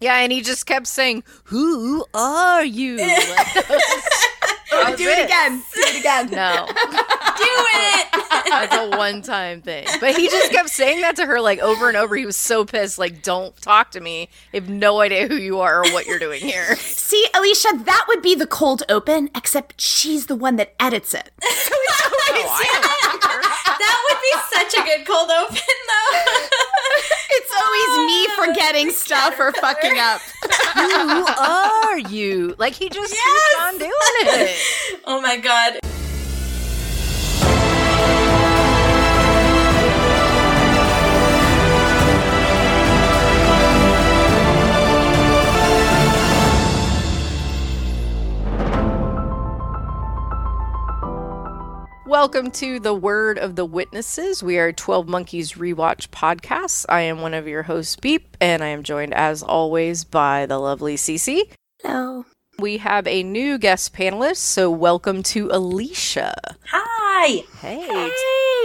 Yeah, and he just kept saying, "Who are you?" Like, do it, it again. Do it again. No, do it. That's a one-time thing. But he just kept saying that to her like over and over. He was so pissed. Like, don't talk to me. I have no idea who you are or what you're doing here. See, Alicia, that would be the cold open, except she's the one that edits it. So that would be such a good cold open, though. it's always me ah, forgetting stuff or fucking up. Who are you? Like he just yes! keeps on doing it. oh my god. Welcome to the Word of the Witnesses. We are 12 Monkeys Rewatch Podcasts. I am one of your hosts, Beep, and I am joined as always by the lovely Cece. Hello. We have a new guest panelist, so welcome to Alicia. Hi. Hey.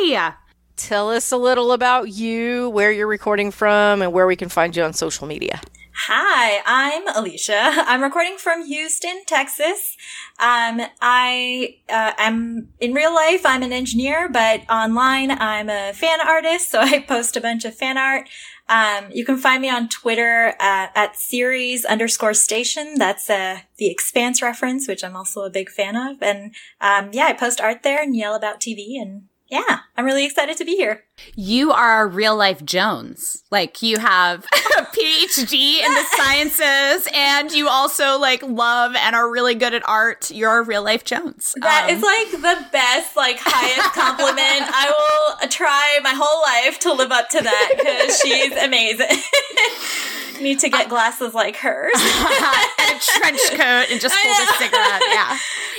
Hey. Tell us a little about you, where you're recording from, and where we can find you on social media. Hi, I'm Alicia. I'm recording from Houston, Texas. Um, I uh, am in real life. I'm an engineer, but online I'm a fan artist. So I post a bunch of fan art. Um, you can find me on Twitter at, at Ceres underscore station. That's uh, the Expanse reference, which I'm also a big fan of. And um, yeah, I post art there and yell about TV and yeah, I'm really excited to be here. You are a real life Jones. Like you have a PhD in the sciences and you also like love and are really good at art. You're a real life Jones. That um, is like the best, like highest compliment. I will try my whole life to live up to that because she's amazing. Need to get glasses like hers. and a trench coat and just hold a cigarette.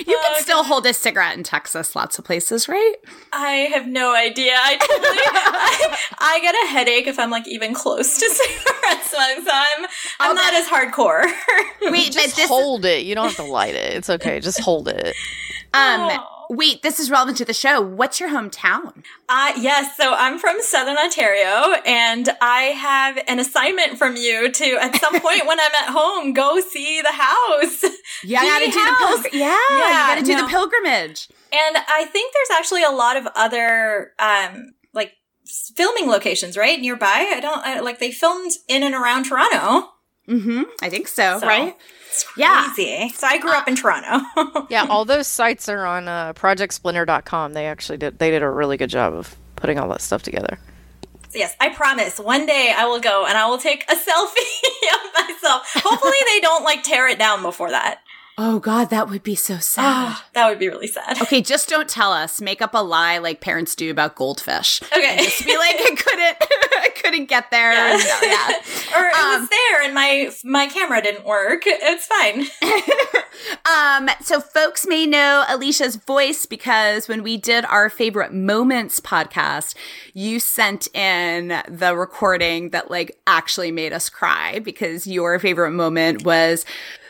Yeah. You can still hold a cigarette in Texas, lots of places, right? I have no idea. I totally, I, I, get a headache if I'm like even close to cigarette smoke, so I'm, I'm not as hardcore. Wait, just hold it. You don't have to light it. It's okay. Just hold it. Um, oh. Wait, this is relevant to the show. What's your hometown? Uh, yes. So I'm from Southern Ontario and I have an assignment from you to, at some point when I'm at home, go see the house. Yeah, you gotta do the. Yeah, yeah, you gotta do no. the pilgrimage. And I think there's actually a lot of other, um, like filming locations, right? Nearby. I don't, I, like they filmed in and around Toronto. Mm-hmm. I think so, so. right? It's crazy. Yeah. So I grew up in Toronto. yeah, all those sites are on uh, projectsplinter.com. They actually did they did a really good job of putting all that stuff together. Yes, I promise. One day I will go and I will take a selfie of myself. Hopefully they don't like tear it down before that. Oh God, that would be so sad. Oh, that would be really sad. Okay, just don't tell us. Make up a lie like parents do about goldfish. Okay, and just be like, I couldn't, I couldn't get there. Yeah. yeah. or it um, was there and my my camera didn't work. It's fine. um, so folks may know Alicia's voice because when we did our favorite moments podcast, you sent in the recording that like actually made us cry because your favorite moment was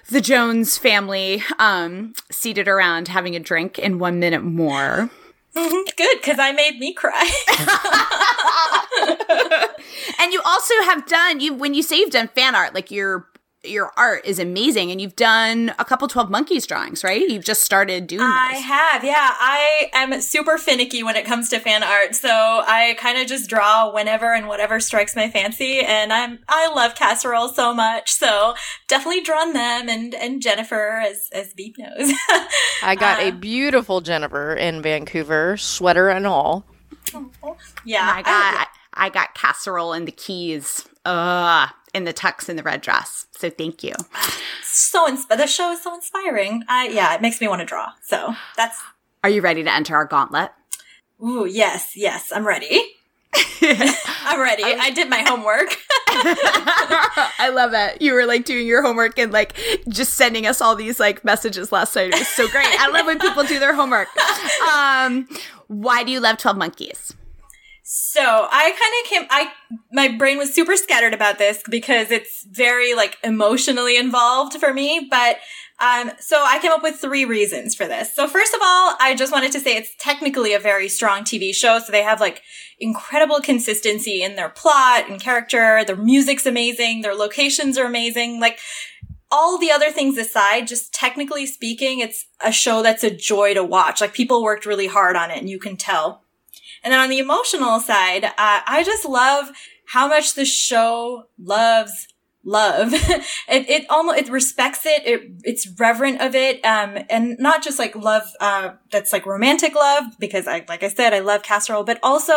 the Jones family um, seated around having a drink in one minute more. Good, because I made me cry. and you also have done you when you say you've done fan art, like you're your art is amazing and you've done a couple 12 monkeys drawings right? You've just started doing this. i those. have yeah. I am super finicky when it comes to fan art so i kind of just draw whenever and whatever strikes my fancy and i'm i love casserole so much so definitely drawn them and and jennifer as as beep knows. I got uh, a beautiful jennifer in vancouver sweater and all. Yeah. I got I, I got casserole and the keys. Uh in the tux and the red dress. So thank you. So insp- the show is so inspiring. I yeah, it makes me want to draw. So that's. Are you ready to enter our gauntlet? Ooh, yes, yes, I'm ready. I'm ready. I did my homework. I love it. You were like doing your homework and like just sending us all these like messages last night. It was so great. I love when people do their homework. Um, why do you love 12 Monkeys? So I kind of came, I, my brain was super scattered about this because it's very like emotionally involved for me. But Um, so I came up with three reasons for this. So first of all, I just wanted to say it's technically a very strong TV show. So they have like incredible consistency in their plot and character. Their music's amazing. Their locations are amazing. Like all the other things aside, just technically speaking, it's a show that's a joy to watch. Like people worked really hard on it and you can tell. And then on the emotional side, uh, I just love how much the show loves love. it, it almost, it respects it. It, it's reverent of it. Um, and not just like love, uh, that's like romantic love, because I, like I said, I love casserole, but also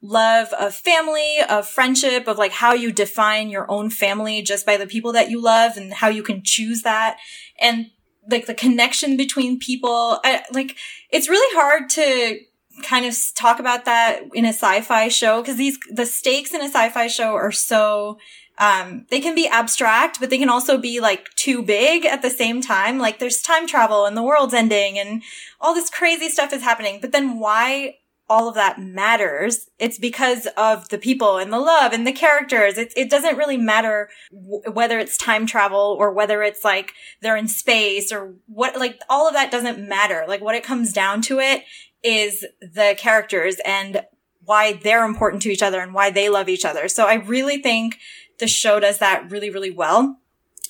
love of family, of friendship, of like how you define your own family just by the people that you love and how you can choose that. And like the connection between people. I, like, it's really hard to kind of talk about that in a sci-fi show because these the stakes in a sci-fi show are so um, they can be abstract, but they can also be like too big at the same time. Like there's time travel and the world's ending and all this crazy stuff is happening. But then why all of that matters? It's because of the people and the love and the characters. It, it doesn't really matter w- whether it's time travel or whether it's like they're in space or what, like all of that doesn't matter. Like what it comes down to it is the characters and why they're important to each other and why they love each other. So I really think the show does that really, really well.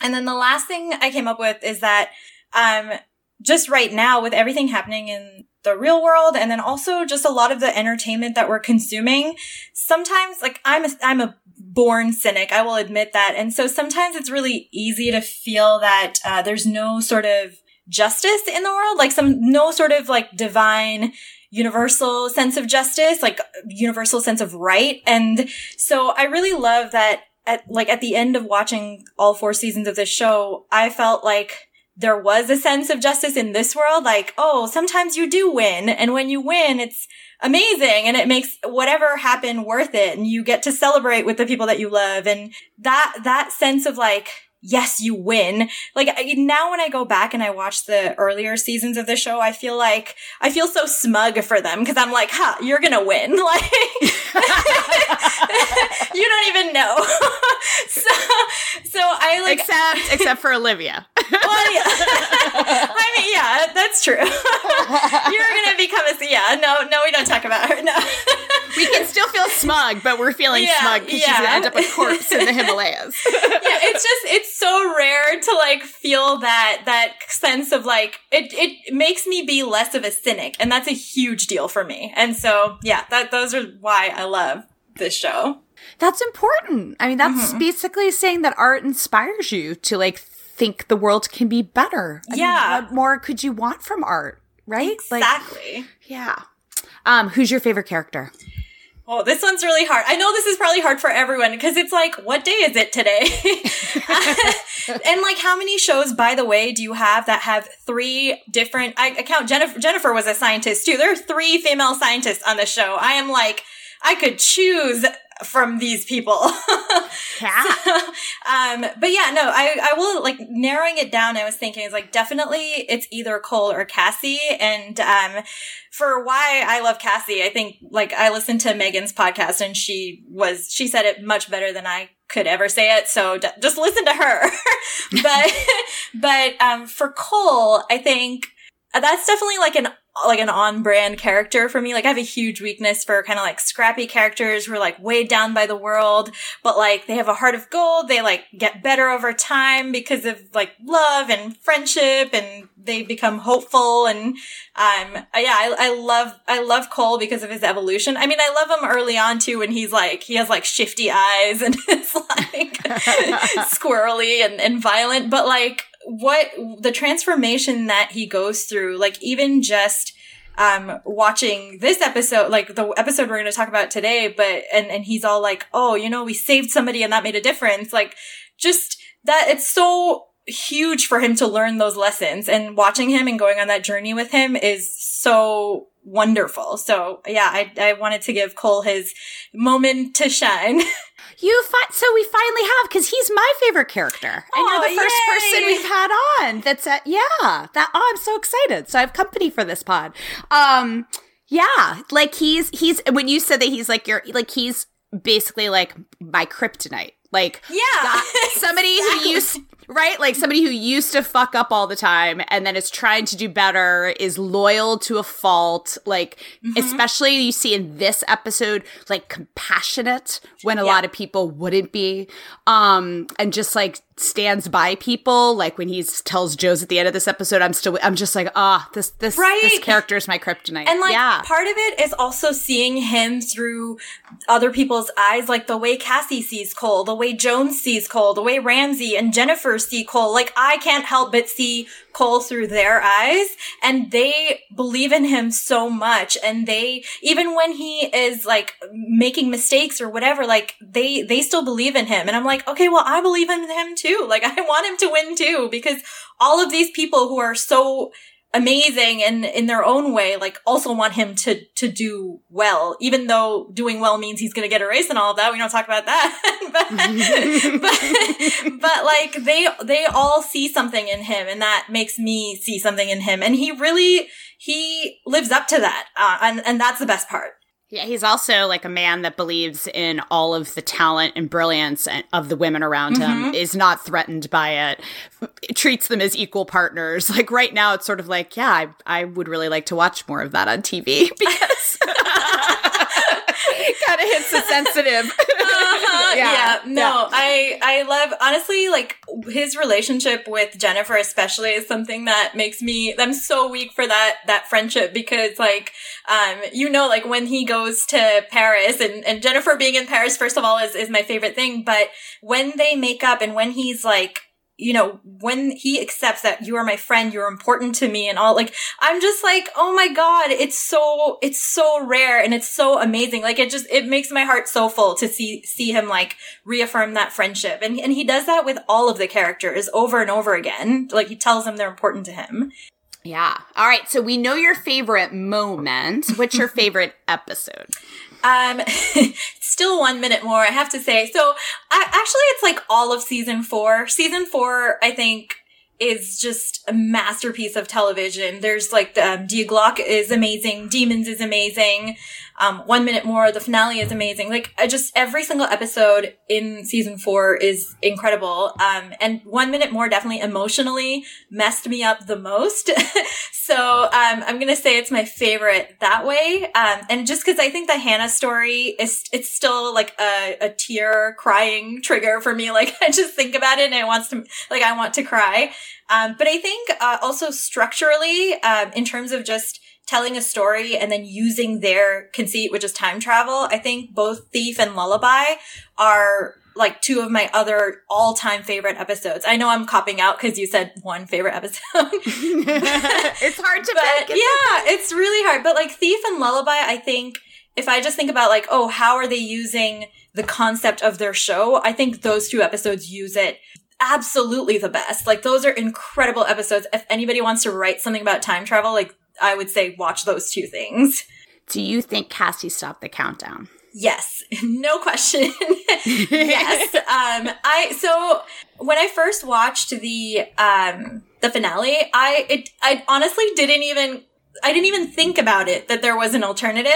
And then the last thing I came up with is that, um, just right now with everything happening in the real world and then also just a lot of the entertainment that we're consuming, sometimes like I'm a, I'm a born cynic. I will admit that. And so sometimes it's really easy to feel that, uh, there's no sort of justice in the world, like some, no sort of like divine, universal sense of justice, like universal sense of right. And so I really love that at like at the end of watching all four seasons of this show, I felt like there was a sense of justice in this world. Like, oh, sometimes you do win. And when you win, it's amazing and it makes whatever happened worth it. And you get to celebrate with the people that you love. And that, that sense of like, yes, you win. Like now when I go back and I watch the earlier seasons of the show, I feel like I feel so smug for them because I'm like, huh, you're gonna win. Like you don't even know. so so I like except except for Olivia. well, yeah. I mean, yeah, that's true. you're gonna become a yeah. No, no, we don't talk about her. No, we can still feel smug, but we're feeling yeah, smug because yeah. she's gonna end up a corpse in the Himalayas. yeah, it's just it's so rare to like feel that that sense of like it it makes me be less of a cynic and that's a huge deal for me. And so, yeah, that those are why I love this show. That's important. I mean, that's mm-hmm. basically saying that art inspires you to like think the world can be better. I yeah. Mean, what more could you want from art, right? Exactly. Like, yeah. Um, who's your favorite character? Oh, this one's really hard. I know this is probably hard for everyone because it's like, what day is it today? and like, how many shows, by the way, do you have that have three different? I, I count Jennifer. Jennifer was a scientist too. There are three female scientists on the show. I am like, I could choose from these people. yeah. So, um, but yeah, no, I, I will like narrowing it down. I was thinking it's like definitely it's either Cole or Cassie. And, um, for why I love Cassie, I think like I listened to Megan's podcast and she was, she said it much better than I could ever say it. So d- just listen to her. but, but, um, for Cole, I think that's definitely like an like an on brand character for me. Like I have a huge weakness for kind of like scrappy characters who are like weighed down by the world, but like they have a heart of gold. They like get better over time because of like love and friendship and they become hopeful. And, um, yeah, I, I love, I love Cole because of his evolution. I mean, I love him early on too when he's like, he has like shifty eyes and it's like squirrely and, and violent, but like, what the transformation that he goes through, like even just um, watching this episode, like the episode we're going to talk about today, but, and, and he's all like, oh, you know, we saved somebody and that made a difference. Like, just that it's so huge for him to learn those lessons and watching him and going on that journey with him is so wonderful. So yeah, I, I wanted to give Cole his moment to shine. You fi- so we finally have because he's my favorite character, and oh, you're the first yay. person we've had on. That's a, yeah. That oh, I'm so excited. So I have company for this pod. Um, yeah, like he's he's when you said that he's like your like he's basically like my kryptonite. Like yeah, somebody exactly. who used right? Like somebody who used to fuck up all the time and then is trying to do better, is loyal to a fault. Like, mm-hmm. especially you see in this episode, like compassionate when a yeah. lot of people wouldn't be. Um, and just like stands by people. Like when he tells Joe's at the end of this episode, I'm still, I'm just like, ah, oh, this, this, right? this character is my kryptonite. And like, yeah. part of it is also seeing him through other people's eyes, like the way Cassie sees Cole, the way Jones sees Cole, the way Ramse and Jennifer see Cole. Like I can't help but see Cole through their eyes and they believe in him so much. And they, even when he is like making mistakes or whatever, like they, they still believe in him. And I'm like, okay, well, I believe in him too. Like I want him to win too because all of these people who are so amazing and in their own way, like also want him to, to do well, even though doing well means he's going to get a race and all of that. We don't talk about that. but, but, but like they, they all see something in him and that makes me see something in him. And he really, he lives up to that. Uh, and, and that's the best part. Yeah, he's also like a man that believes in all of the talent and brilliance of the women around mm-hmm. him, is not threatened by it, treats them as equal partners. Like right now, it's sort of like, yeah, I, I would really like to watch more of that on TV because kind of hits the sensitive. uh-huh, yeah, yeah, no, yeah. I I love honestly like his relationship with Jennifer especially is something that makes me I'm so weak for that that friendship because like um you know like when he goes to Paris and and Jennifer being in Paris first of all is is my favorite thing, but when they make up and when he's like you know, when he accepts that you are my friend, you're important to me and all, like, I'm just like, oh my God, it's so, it's so rare and it's so amazing. Like, it just, it makes my heart so full to see, see him like reaffirm that friendship. And, and he does that with all of the characters over and over again. Like, he tells them they're important to him. Yeah. All right. So we know your favorite moment. What's your favorite episode? Um, still one minute more, I have to say. So, I, actually, it's like all of season four. Season four, I think, is just a masterpiece of television. There's like the um, Die Glocke is amazing, Demons is amazing. Um, one minute more, the finale is amazing. Like I just every single episode in season four is incredible. Um, and one minute more definitely emotionally messed me up the most. so um, I'm gonna say it's my favorite that way. Um, and just because I think the Hannah story is it's still like a, a tear crying trigger for me. Like I just think about it and it wants to like I want to cry. Um, but I think uh, also structurally, um, in terms of just telling a story and then using their conceit, which is time travel. I think both Thief and Lullaby are like two of my other all-time favorite episodes. I know I'm copping out because you said one favorite episode. it's hard to but pick. yeah, it's really hard. But like Thief and Lullaby, I think if I just think about like, oh, how are they using the concept of their show? I think those two episodes use it absolutely the best. Like those are incredible episodes. If anybody wants to write something about time travel, like I would say watch those two things. Do you think Cassie stopped the countdown? Yes, no question. yes. Um, I so when I first watched the um the finale, I it I honestly didn't even I didn't even think about it that there was an alternative.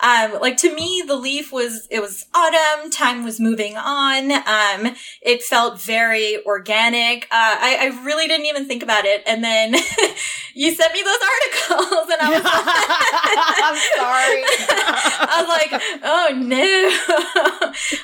Um, like to me, the leaf was, it was autumn, time was moving on. Um, it felt very organic. Uh, I, I really didn't even think about it. And then you sent me those articles and I was I'm sorry. I was like, oh no.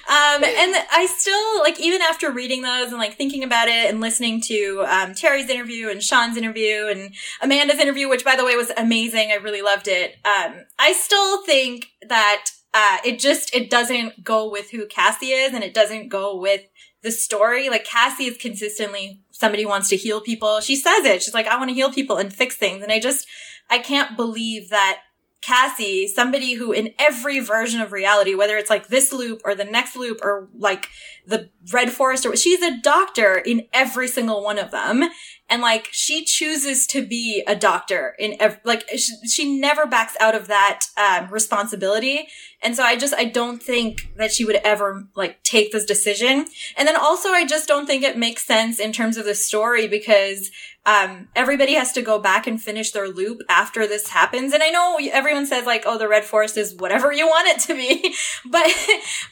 um, and I still, like, even after reading those and like thinking about it and listening to, um, Terry's interview and Sean's interview and Amanda's interview, which by the way was amazing amazing. I really loved it. Um, I still think that uh, it just it doesn't go with who Cassie is, and it doesn't go with the story. Like Cassie is consistently somebody wants to heal people. She says it. She's like, I want to heal people and fix things. And I just I can't believe that Cassie, somebody who in every version of reality, whether it's like this loop or the next loop or like the Red Forest or she's a doctor in every single one of them. And like she chooses to be a doctor in ev- like she, she, never backs out of that um, responsibility. And so I just I don't think that she would ever like take this decision. And then also I just don't think it makes sense in terms of the story because um, everybody has to go back and finish their loop after this happens. And I know everyone says like, oh, the Red Forest is whatever you want it to be, but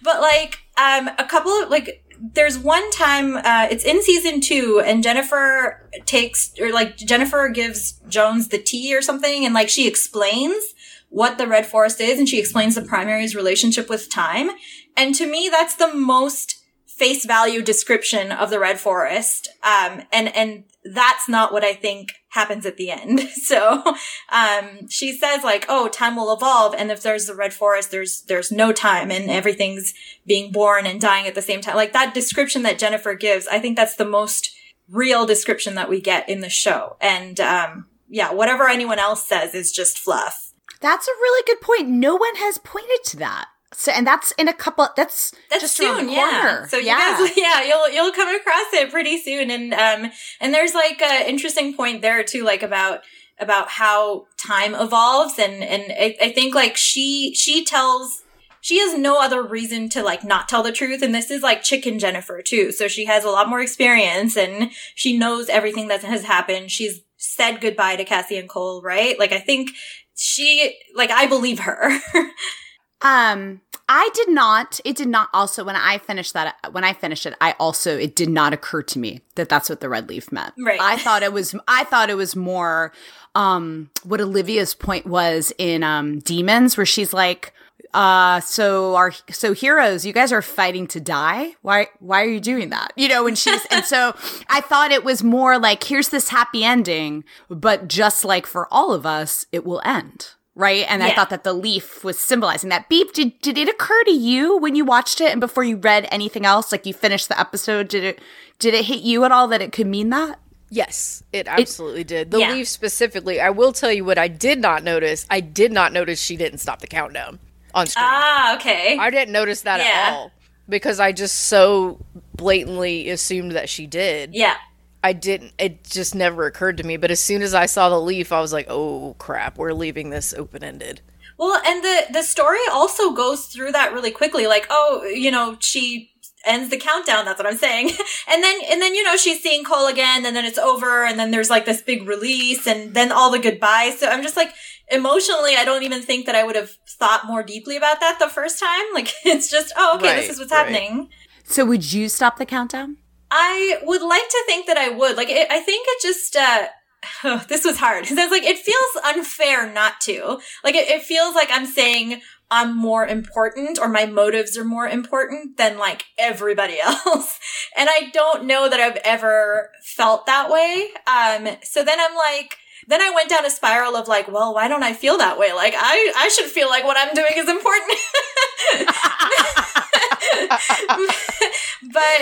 but like um, a couple of like there's one time uh, it's in season two, and Jennifer takes or like Jennifer gives Jones the tea or something, and like she explains what the red forest is, and she explains the primary's relationship with time. And to me, that's the most face value description of the red forest. Um, and and that's not what I think happens at the end. So, um, she says like, oh, time will evolve. And if there's the red forest, there's, there's no time and everything's being born and dying at the same time. Like that description that Jennifer gives, I think that's the most real description that we get in the show. And, um, yeah, whatever anyone else says is just fluff. That's a really good point. No one has pointed to that. So, and that's in a couple. That's that's just soon, yeah. So yeah. you guys, yeah, you'll you'll come across it pretty soon, and um, and there's like a interesting point there too, like about about how time evolves, and and I, I think like she she tells she has no other reason to like not tell the truth. And this is like chicken Jennifer too. So she has a lot more experience and she knows everything that has happened. She's said goodbye to Cassie and Cole, right? Like I think she, like I believe her. Um, I did not. It did not. Also, when I finished that, when I finished it, I also it did not occur to me that that's what the red leaf meant. Right. I thought it was. I thought it was more. Um, what Olivia's point was in um Demons, where she's like, uh so our so heroes you guys are fighting to die why why are you doing that you know and she's and so i thought it was more like here's this happy ending but just like for all of us it will end right? And yeah. I thought that the leaf was symbolizing that. Beep, did, did it occur to you when you watched it and before you read anything else, like you finished the episode, did it did it hit you at all that it could mean that? Yes, it absolutely it, did. The yeah. leaf specifically, I will tell you what I did not notice. I did not notice she didn't stop the countdown on screen. Ah, okay. I didn't notice that yeah. at all because I just so blatantly assumed that she did. Yeah. I didn't. It just never occurred to me. But as soon as I saw the leaf, I was like, "Oh crap, we're leaving this open ended." Well, and the the story also goes through that really quickly. Like, oh, you know, she ends the countdown. That's what I'm saying. and then and then you know she's seeing Cole again, and then it's over, and then there's like this big release, and then all the goodbyes. So I'm just like emotionally, I don't even think that I would have thought more deeply about that the first time. Like, it's just, oh, okay, right, this is what's right. happening. So would you stop the countdown? I would like to think that I would. Like, it, I think it just, uh, oh, this was hard. Because I was like, it feels unfair not to. Like, it, it feels like I'm saying I'm more important or my motives are more important than like everybody else. and I don't know that I've ever felt that way. Um, so then I'm like, then I went down a spiral of like, well, why don't I feel that way? Like I, I should feel like what I'm doing is important. but,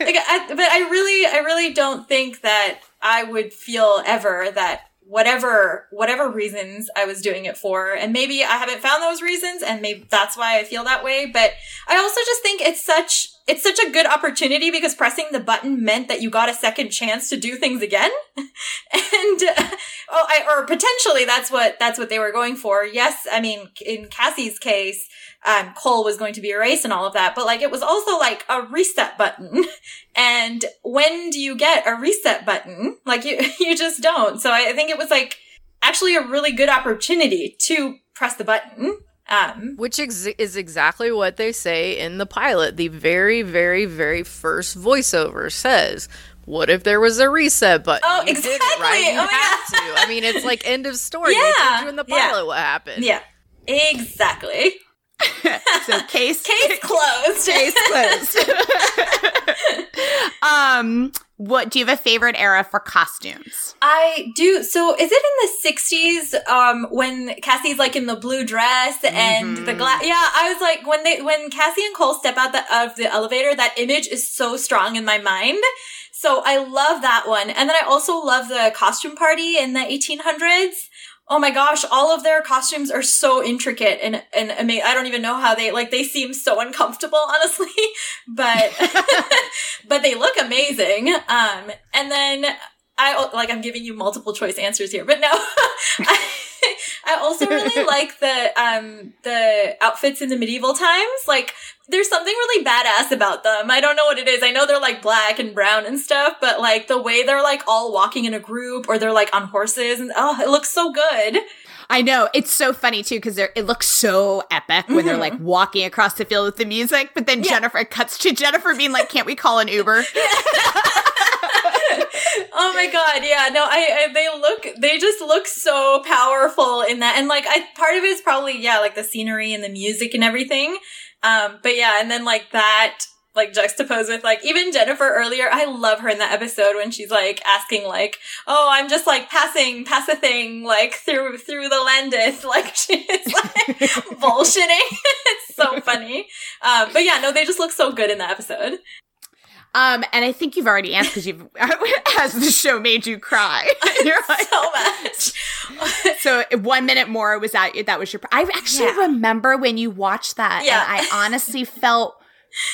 like, I, but I really, I really don't think that I would feel ever that whatever whatever reasons I was doing it for. And maybe I haven't found those reasons and maybe that's why I feel that way. But I also just think it's such it's such a good opportunity because pressing the button meant that you got a second chance to do things again. And uh, oh I, or potentially that's what that's what they were going for. Yes I mean in Cassie's case um, Cole was going to be erased and all of that, but like it was also like a reset button. and when do you get a reset button? Like you, you just don't. So I think it was like actually a really good opportunity to press the button. Um, Which ex- is exactly what they say in the pilot. The very, very, very first voiceover says, "What if there was a reset button? Oh, you exactly. It, right? You oh, have yeah. to. I mean, it's like end of story. Yeah. They told you in the pilot yeah. what happened. Yeah, exactly. so case case closed. case closed. um, what do you have a favorite era for costumes? I do. So is it in the sixties? Um, when Cassie's like in the blue dress and mm-hmm. the glass. Yeah, I was like when they when Cassie and Cole step out the, of the elevator, that image is so strong in my mind. So I love that one, and then I also love the costume party in the eighteen hundreds oh my gosh, all of their costumes are so intricate and and amazing. I don't even know how they like. They seem so uncomfortable, honestly, but but they look amazing. Um, and then I like I'm giving you multiple choice answers here, but no, I, I also really like the um the outfits in the medieval times. Like there's something really badass about them. I don't know what it is. I know they're like black and brown and stuff, but like the way they're like all walking in a group or they're like on horses and oh, it looks so good. I know it's so funny too because it looks so epic when they're like walking across the field with the music, but then Jennifer cuts to Jennifer being like, "Can't we call an Uber?" oh my god, yeah, no, I, I they look they just look so powerful in that, and like I part of it is probably yeah like the scenery and the music and everything, um, but yeah, and then like that like juxtaposed with like even Jennifer earlier. I love her in that episode when she's like asking like, "Oh, I'm just like passing, pass a thing like through through the Landis." Like she's like bullshitting. it's so funny. Um, but yeah, no, they just look so good in that episode. Um, and I think you've already answered because you've has the show made you cry? You're like, so much. so one minute more was that that was your. I actually yeah. remember when you watched that, yeah. and I honestly felt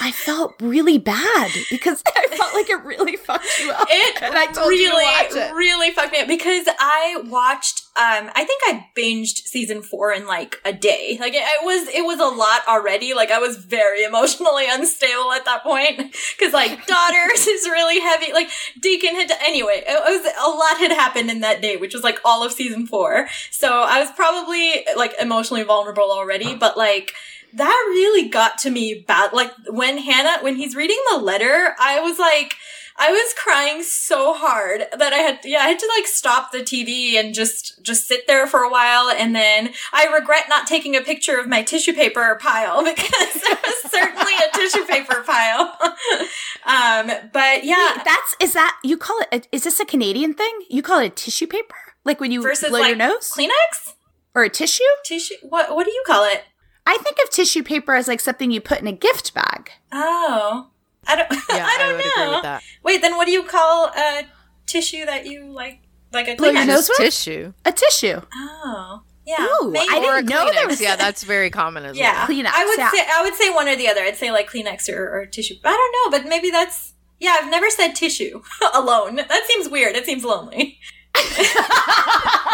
I felt really bad because I felt like it really fucked you up. It and I told really, you to watch it. really fucked me up because I watched. Um, I think I binged season four in like a day. Like it, it was, it was a lot already. Like I was very emotionally unstable at that point because like daughters is really heavy. Like Deacon had to, anyway. It was a lot had happened in that day, which was like all of season four. So I was probably like emotionally vulnerable already, but like that really got to me bad. Like when Hannah, when he's reading the letter, I was like, I was crying so hard that I had, yeah, I had to like stop the TV and just, just sit there for a while. And then I regret not taking a picture of my tissue paper pile because there was certainly a tissue paper pile. um, but yeah. Wait, that's, is that, you call it, is this a Canadian thing? You call it tissue paper? Like when you Versus blow like your nose? Kleenex? Or a tissue? Tissue? What, what do you call it? I think of tissue paper as like something you put in a gift bag. Oh. I don't yeah, I don't I know. Wait, then what do you call a tissue that you like like a Kleenex? nose tissue. A tissue. Oh. Yeah, Ooh, I didn't know there was. Yeah, that's very common as yeah. well. Kleenex. I would yeah. say I would say one or the other. I'd say like Kleenex or, or tissue. I don't know, but maybe that's yeah. I've never said tissue alone. That seems weird. It seems lonely.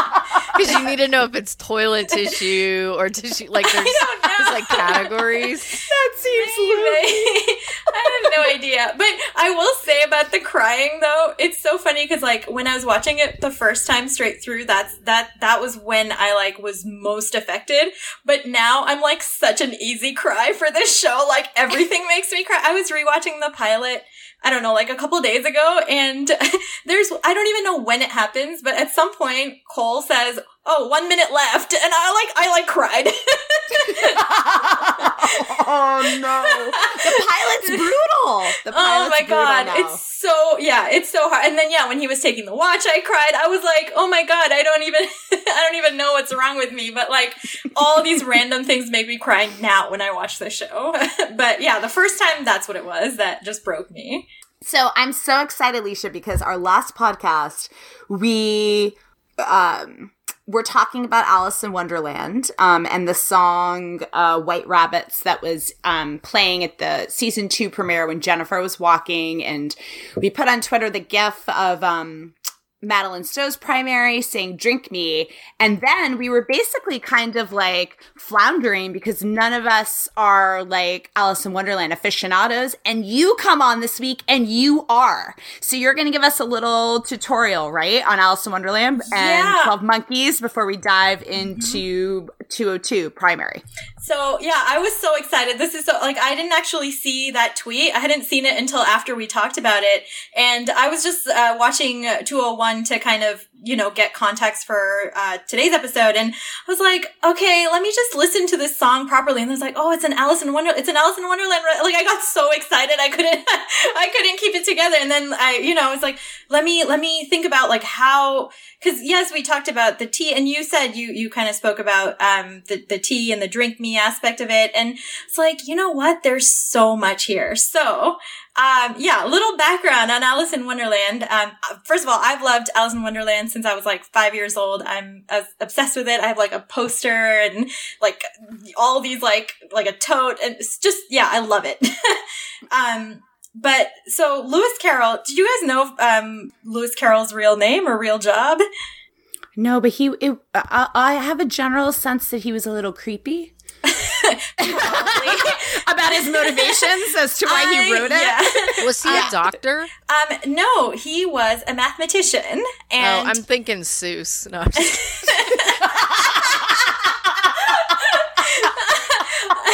Because you need to know if it's toilet tissue or tissue. Like there's, there's like categories. That seems Maybe. I have no idea. But I will say about the crying though, it's so funny because like when I was watching it the first time straight through, that's that that was when I like was most affected. But now I'm like such an easy cry for this show. Like everything makes me cry. I was rewatching the pilot I don't know, like a couple days ago. And there's, I don't even know when it happens, but at some point, Cole says, Oh, one minute left. And I like, I like cried. oh no. The pilot's brutal. The pilot's oh my God. It's so, yeah, it's so hard. And then, yeah, when he was taking the watch, I cried. I was like, oh my God, I don't even, I don't even know what's wrong with me. But like, all these random things make me cry now when I watch the show. but yeah, the first time that's what it was that just broke me. So I'm so excited, Alicia, because our last podcast, we um we're talking about Alice in Wonderland um, and the song uh, White Rabbits that was um, playing at the season two premiere when Jennifer was walking. And we put on Twitter the gif of um, Madeleine Stowe's primary saying, drink me. And then we were basically kind of like floundering because none of us are like Alice in Wonderland aficionados. And you come on this week and you are. So you're going to give us a little tutorial, right? On Alice in Wonderland and yeah. 12 Monkeys before we dive into 202 primary. So yeah, I was so excited. This is so like I didn't actually see that tweet. I hadn't seen it until after we talked about it, and I was just uh, watching 201 to kind of you know get context for uh, today's episode, and I was like, okay, let me just listen to this song properly. And I was like, oh, it's an Alice in Wonderland. it's an Alice in Wonderland. Like I got so excited, I couldn't, I couldn't keep it together. And then I, you know, I was like, let me let me think about like how because yes, we talked about the tea, and you said you you kind of spoke about um the the tea and the drink me aspect of it, and it's like you know what, there's so much here. So um yeah, a little background on Alice in Wonderland. Um, first of all, I've loved Alice in Wonderland since I was like five years old. I'm obsessed with it. I have like a poster and like all these like like a tote, and it's just yeah, I love it. um but so Lewis Carroll, did you guys know um, Lewis Carroll's real name or real job? No, but he. It, I, I have a general sense that he was a little creepy. about his motivations as to why I, he wrote it. Yeah. Was he a uh, doctor? Um, no, he was a mathematician. Oh, and oh, I'm thinking Seuss. No,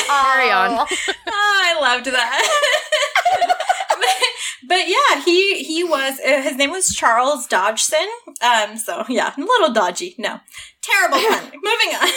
Carry on. oh, I loved that. but, but yeah, he he was uh, his name was Charles Dodgson. Um, so yeah, a little dodgy. No, terrible pun. Moving on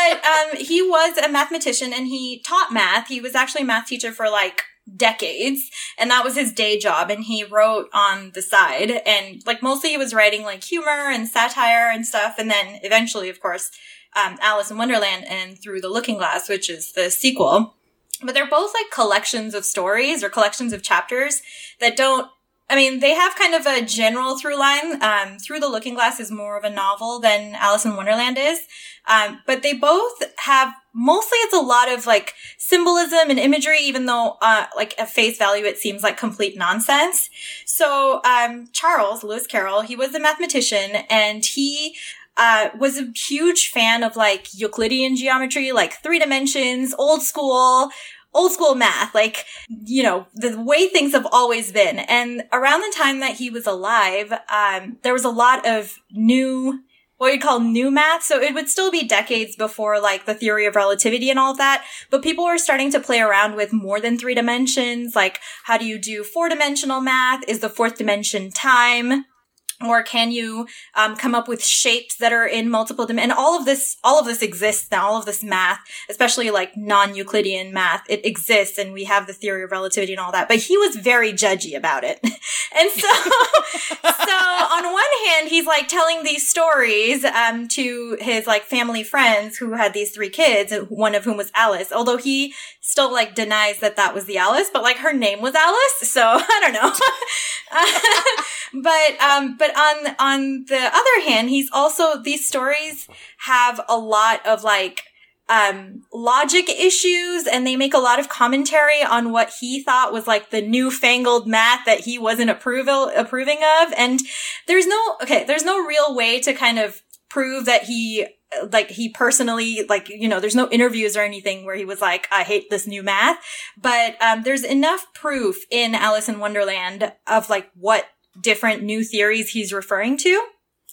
but um, he was a mathematician and he taught math. He was actually a math teacher for like decades and that was his day job and he wrote on the side and like mostly he was writing like humor and satire and stuff and then eventually of course um, alice in wonderland and through the looking glass which is the sequel but they're both like collections of stories or collections of chapters that don't I mean, they have kind of a general through line. Um, Through the Looking Glass is more of a novel than Alice in Wonderland is. Um, but they both have mostly it's a lot of like symbolism and imagery, even though, uh, like at face value, it seems like complete nonsense. So, um, Charles, Lewis Carroll, he was a mathematician and he, uh, was a huge fan of like Euclidean geometry, like three dimensions, old school, old school math, like, you know, the way things have always been. And around the time that he was alive, um, there was a lot of new, what you'd call new math. So it would still be decades before like the theory of relativity and all of that. But people were starting to play around with more than three dimensions. Like, how do you do four dimensional math? Is the fourth dimension time? Or can you um, come up with shapes that are in multiple dimensions? And all of this, all of this exists now. All of this math, especially like non-Euclidean math, it exists, and we have the theory of relativity and all that. But he was very judgy about it, and so, so on one hand, he's like telling these stories um, to his like family friends who had these three kids, one of whom was Alice. Although he still like denies that that was the Alice, but like her name was Alice, so I don't know. but um, but on on the other hand, he's also these stories have a lot of like um, logic issues and they make a lot of commentary on what he thought was like the newfangled math that he wasn't approval approving of. And there's no, okay, there's no real way to kind of prove that he like he personally like you know there's no interviews or anything where he was like i hate this new math but um, there's enough proof in alice in wonderland of like what different new theories he's referring to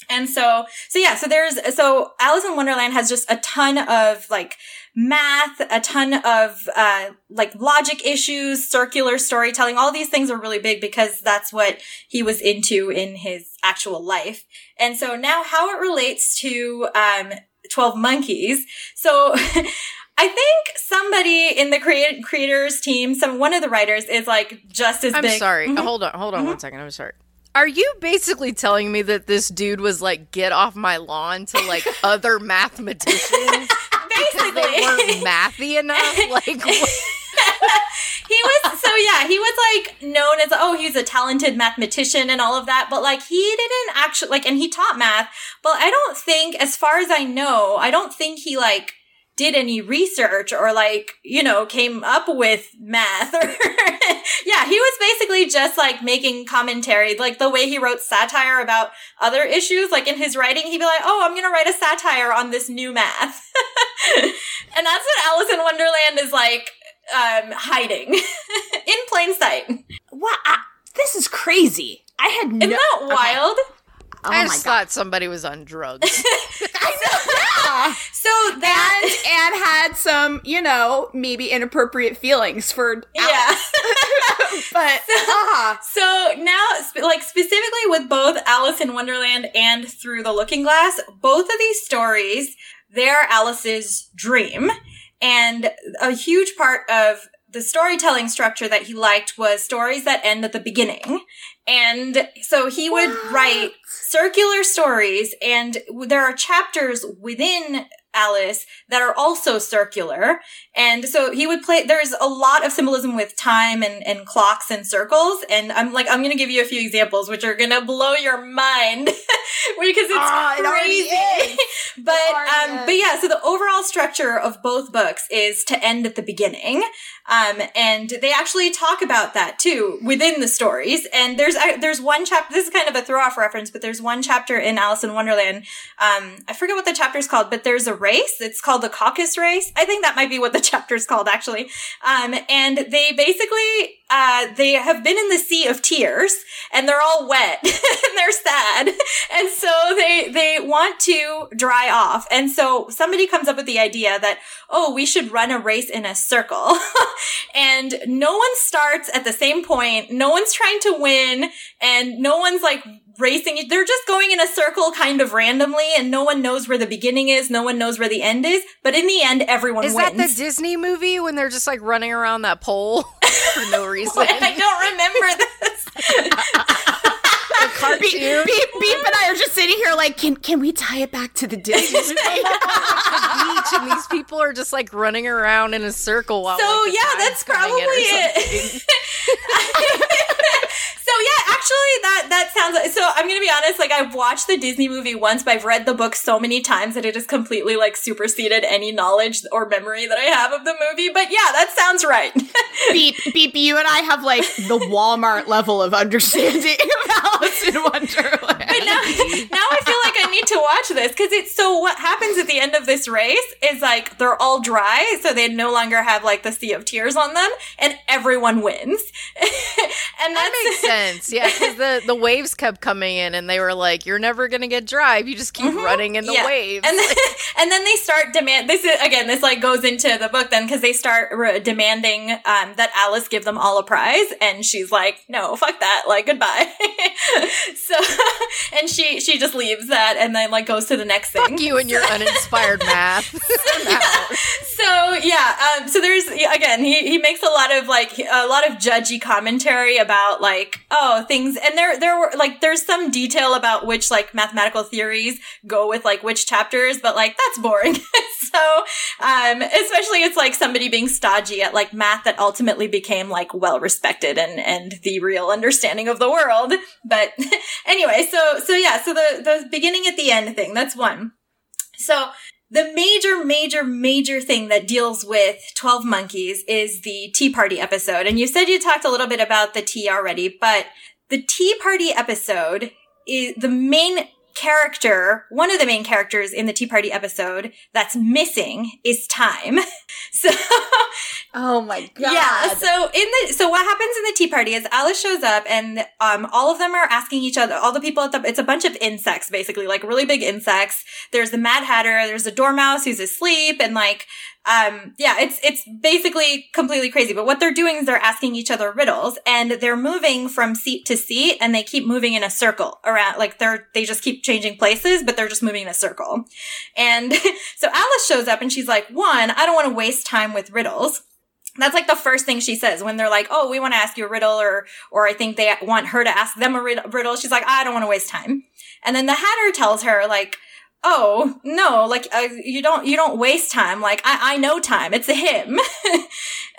and so so yeah so there's so alice in wonderland has just a ton of like math a ton of uh like logic issues circular storytelling all these things are really big because that's what he was into in his actual life and so now how it relates to um 12 monkeys. So I think somebody in the create- creators team, some one of the writers is like just as I'm big. sorry. Mm-hmm. Hold on, hold on mm-hmm. one second. I'm sorry. Are you basically telling me that this dude was like, get off my lawn to like other mathematicians? basically, they weren't mathy enough. Like, he was so yeah, he was like known as oh he's a talented mathematician and all of that, but like he didn't actually like and he taught math, but I don't think as far as I know, I don't think he like did any research or like, you know, came up with math or yeah, he was basically just like making commentary, like the way he wrote satire about other issues. Like in his writing, he'd be like, Oh, I'm going to write a satire on this new math. and that's what Alice in Wonderland is like um, hiding in plain sight. What? this is crazy. I had no. Isn't that wild? Okay. Oh I just thought somebody was on drugs. I know. Yeah. So that and, and had some, you know, maybe inappropriate feelings for yeah. but so, uh-huh. so now, like specifically with both Alice in Wonderland and Through the Looking Glass, both of these stories, they're Alice's dream. And a huge part of the storytelling structure that he liked was stories that end at the beginning. And so he would what? write circular stories and there are chapters within Alice that are also circular. And so he would play, there's a lot of symbolism with time and, and clocks and circles. And I'm like, I'm going to give you a few examples, which are going to blow your mind because it's oh, crazy. It but, um, but yeah, so the overall structure of both books is to end at the beginning. Um, and they actually talk about that too within the stories. And there's, uh, there's one chapter, this is kind of a throw off reference, but there's one chapter in Alice in Wonderland. Um, I forget what the chapter is called, but there's a race. It's called the caucus race. I think that might be what the chapter is called actually. Um, and they basically, uh, they have been in the sea of tears and they're all wet and they're sad. And so they, they want to dry off. And so somebody comes up with the idea that, oh, we should run a race in a circle. and no one starts at the same point. No one's trying to win and no one's like racing. They're just going in a circle kind of randomly and no one knows where the beginning is. No one knows where the end is. But in the end, everyone is wins. that the Disney movie when they're just like running around that pole for no reason? I don't remember this. cartoon. Beep, beep, beep, and I are just sitting here like, can can we tie it back to the Disney movie? beach and these people are just like running around in a circle while so like, yeah that's probably it something. so Oh, yeah actually that that sounds like so i'm gonna be honest like i've watched the disney movie once but i've read the book so many times that it has completely like superseded any knowledge or memory that i have of the movie but yeah that sounds right beep, beep. You and I have like the Walmart level of understanding of Alice in Wonderland. But now, now I feel like I need to watch this because it's so. What happens at the end of this race is like they're all dry, so they no longer have like the sea of tears on them, and everyone wins. and That makes sense. Yeah, because the, the waves kept coming in and they were like, you're never going to get dry if you just keep running in the Yeah. waves. And then, and then they start demand. This is again. This like goes into the book then because they start re- demanding um, that Alice give them all a prize, and she's like, "No, fuck that. Like goodbye." so, and she she just leaves that and then like goes to the next thing. Fuck you and your uninspired math. I'm. So yeah, um, so there's again he he makes a lot of like a lot of judgy commentary about like oh things and there there were like there's some detail about which like mathematical theories go with like which chapters, but like that's boring. so um, especially it's like somebody being stodgy at like math that ultimately became like well respected and and the real understanding of the world. But anyway, so so yeah, so the the beginning at the end thing that's one. So the major, major, major thing that deals with 12 Monkeys is the Tea Party episode. And you said you talked a little bit about the tea already, but the Tea Party episode is the main character, one of the main characters in the Tea Party episode that's missing is time. so Oh my god. yeah. So in the so what happens in the tea party is Alice shows up and um all of them are asking each other. All the people at the it's a bunch of insects basically, like really big insects. There's the Mad Hatter. There's a dormouse who's asleep, and like um yeah, it's it's basically completely crazy. But what they're doing is they're asking each other riddles, and they're moving from seat to seat, and they keep moving in a circle around. Like they're they just keep changing places, but they're just moving in a circle. And so Alice shows up and she's like, one, I don't want to waste time with riddles. That's like the first thing she says when they're like, "Oh, we want to ask you a riddle," or or I think they want her to ask them a riddle. She's like, "I don't want to waste time." And then the Hatter tells her like, "Oh no, like uh, you don't you don't waste time. Like I I know time. It's a him."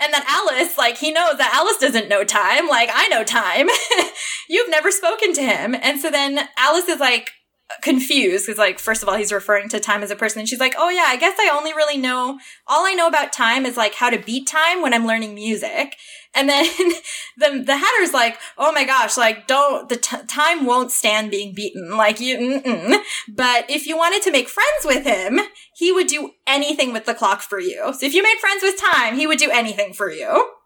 and then Alice like he knows that Alice doesn't know time. Like I know time. You've never spoken to him, and so then Alice is like confused because like first of all he's referring to time as a person and she's like oh yeah i guess i only really know all i know about time is like how to beat time when i'm learning music and then the the hatter's like oh my gosh like don't the t- time won't stand being beaten. Like you mm-mm. but if you wanted to make friends with him he would do anything with the clock for you. So if you made friends with time he would do anything for you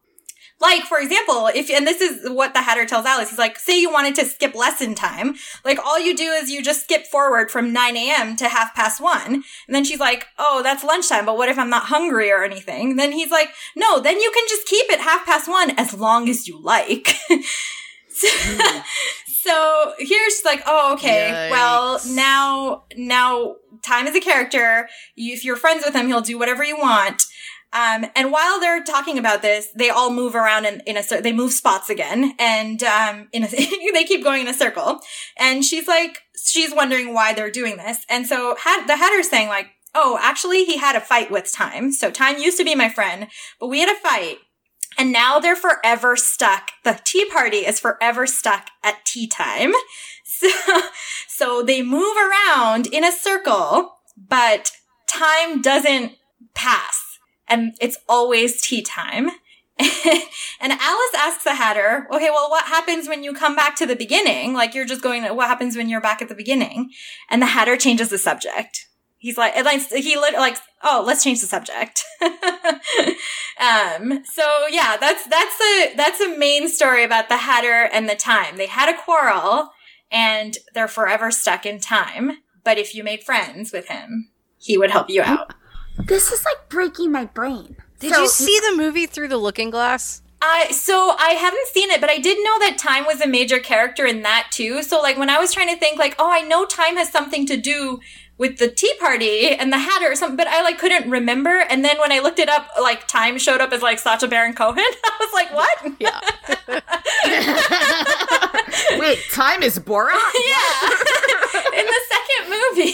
like, for example, if, and this is what the Hatter tells Alice, he's like, say you wanted to skip lesson time. Like, all you do is you just skip forward from 9 a.m. to half past one. And then she's like, oh, that's lunchtime, but what if I'm not hungry or anything? Then he's like, no, then you can just keep it half past one as long as you like. so, so here's like, oh, okay. Well, now, now time is a character. You, if you're friends with him, he'll do whatever you want. Um, and while they're talking about this, they all move around in, in a, they move spots again and, um, in a, they keep going in a circle. And she's like, she's wondering why they're doing this. And so had, the Hatter's saying like, oh, actually he had a fight with time. So time used to be my friend, but we had a fight. And now they're forever stuck. The tea party is forever stuck at tea time. So, so they move around in a circle, but time doesn't pass and it's always tea time. and Alice asks the Hatter, okay, well, what happens when you come back to the beginning? Like you're just going, what happens when you're back at the beginning? And the Hatter changes the subject. He's like, he like, oh, let's change the subject. um, so yeah, that's that's a that's a main story about the Hatter and the time. They had a quarrel, and they're forever stuck in time. But if you made friends with him, he would help you out. This is like breaking my brain. Did so, you see the movie Through the Looking Glass? I so I haven't seen it, but I did know that time was a major character in that too. So like when I was trying to think like, oh, I know time has something to do with the Tea Party and the Hatter or something, but I like couldn't remember. And then when I looked it up, like time showed up as like Sacha Baron Cohen. I was like, what? Yeah. Wait, time is Borat? Yeah. In the second movie,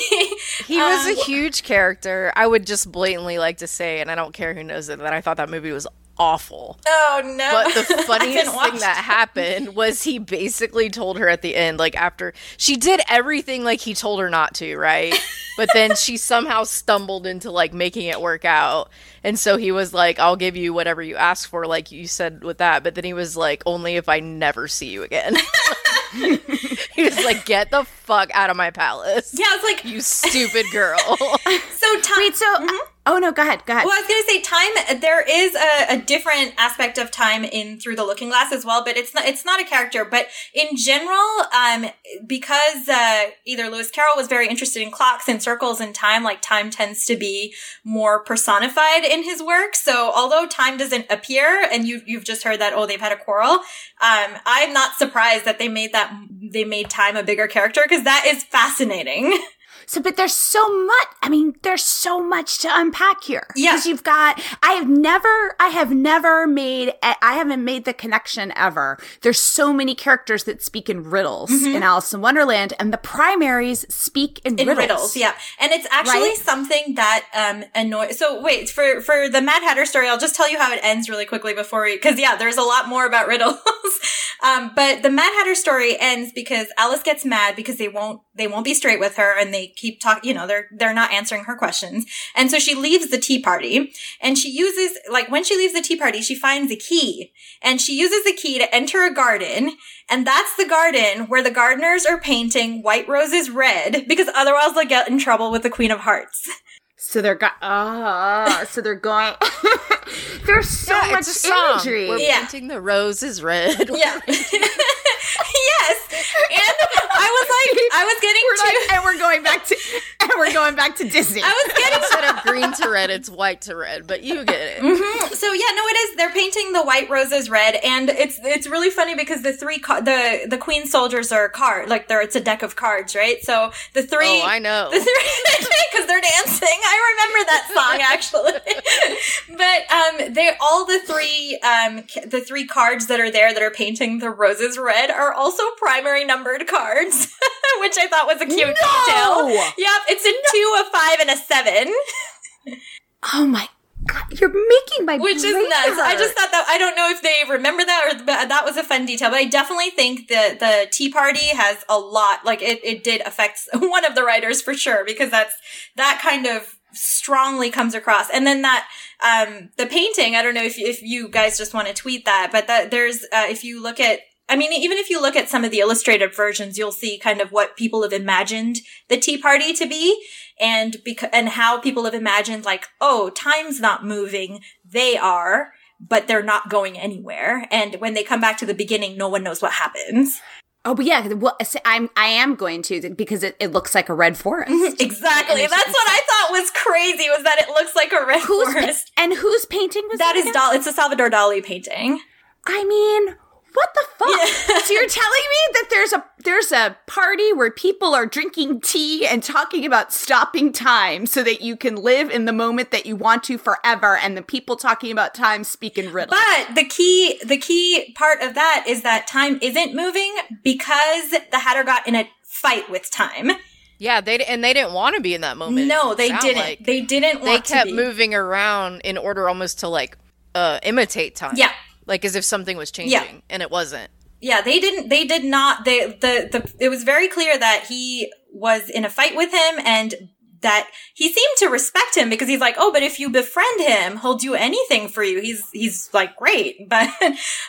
he was um, a huge character. I would just blatantly like to say, and I don't care who knows it, that I thought that movie was awful. Oh no. But the funniest thing that happened was he basically told her at the end, like after she did everything like he told her not to, right? but then she somehow stumbled into like making it work out. And so he was like, I'll give you whatever you ask for, like you said with that. But then he was like, only if I never see you again. he was like, "Get the fuck out of my palace!" Yeah, it's like you stupid girl. so time. Wait, so mm-hmm. Oh no, go ahead. Go ahead. Well, I was going to say time. There is a, a, different aspect of time in Through the Looking Glass as well, but it's not. It's not a character. But in general, um, because uh, either Lewis Carroll was very interested in clocks and circles and time, like time tends to be more personified in his work. So although time doesn't appear, and you you've just heard that oh they've had a quarrel, um, I'm not surprised that they made that they made time a bigger character because that is fascinating. So, but there's so much, I mean, there's so much to unpack here. Yeah. You've got, I have never, I have never made, I haven't made the connection ever. There's so many characters that speak in riddles mm-hmm. in Alice in Wonderland, and the primaries speak in, in riddles. riddles. Yeah. And it's actually right? something that, um, annoys, so wait, for, for the Mad Hatter story, I'll just tell you how it ends really quickly before we, cause yeah, there's a lot more about riddles. um, but the Mad Hatter story ends because Alice gets mad because they won't, they won't be straight with her and they keep talking, you know, they're, they're not answering her questions. And so she leaves the tea party and she uses, like, when she leaves the tea party, she finds a key and she uses the key to enter a garden. And that's the garden where the gardeners are painting white roses red because otherwise they'll get in trouble with the Queen of Hearts. So they're go- ah, so they're going. There's so yeah, much imagery. We're yeah. painting the roses red. Yeah. yes. And I was like, I was getting we're to, like, and we're going back to, and we're going back to Disney. I was getting instead of green to red, it's white to red, but you get it. Mm-hmm. So yeah, no, it is. They're painting the white roses red, and it's it's really funny because the three ca- the the queen soldiers are card like they're it's a deck of cards, right? So the three, oh, I know, the three because they're dancing. I remember that song actually, but um, they all the three um the three cards that are there that are painting the roses red are also primary numbered cards, which I thought was a cute no! detail. Yep, it's a two, a five, and a seven. oh my God, you're making my which is nuts. Hurt. I just thought that I don't know if they remember that or that was a fun detail, but I definitely think that the Tea Party has a lot. Like it, it did affect one of the writers for sure because that's that kind of strongly comes across. And then that, um, the painting, I don't know if, if you guys just want to tweet that, but that there's, uh, if you look at I mean, even if you look at some of the illustrated versions, you'll see kind of what people have imagined the Tea Party to be and because, and how people have imagined like, oh, time's not moving. They are, but they're not going anywhere. And when they come back to the beginning, no one knows what happens. Oh, but yeah, well, I'm I am going to because it, it looks like a red forest. exactly. That's what I thought was crazy was that it looks like a red who's forest. And whose painting was that? That is Dali. It's a Salvador Dali painting. I mean, what the fuck? Yeah. so you're telling me that there's a there's a party where people are drinking tea and talking about stopping time so that you can live in the moment that you want to forever and the people talking about time speak in riddles. But the key the key part of that is that time isn't moving because the Hatter got in a fight with time. Yeah, they and they didn't want to be in that moment. No, they didn't. Like. They didn't. They kept moving around in order almost to like uh imitate time. Yeah, like as if something was changing yeah. and it wasn't yeah they didn't they did not they the the it was very clear that he was in a fight with him and that he seemed to respect him because he's like, oh, but if you befriend him, he'll do anything for you. He's he's like great, but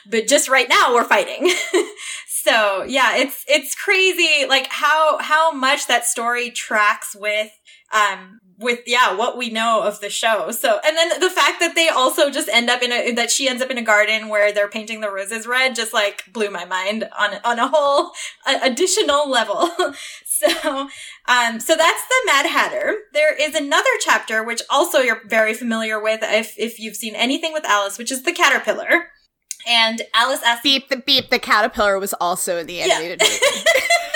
but just right now we're fighting. so yeah, it's it's crazy like how how much that story tracks with um, with yeah what we know of the show so and then the fact that they also just end up in a that she ends up in a garden where they're painting the roses red just like blew my mind on on a whole additional level so um so that's the mad hatter there is another chapter which also you're very familiar with if if you've seen anything with alice which is the caterpillar and Alice asked Beep the beep the caterpillar was also in the animated yeah. movie.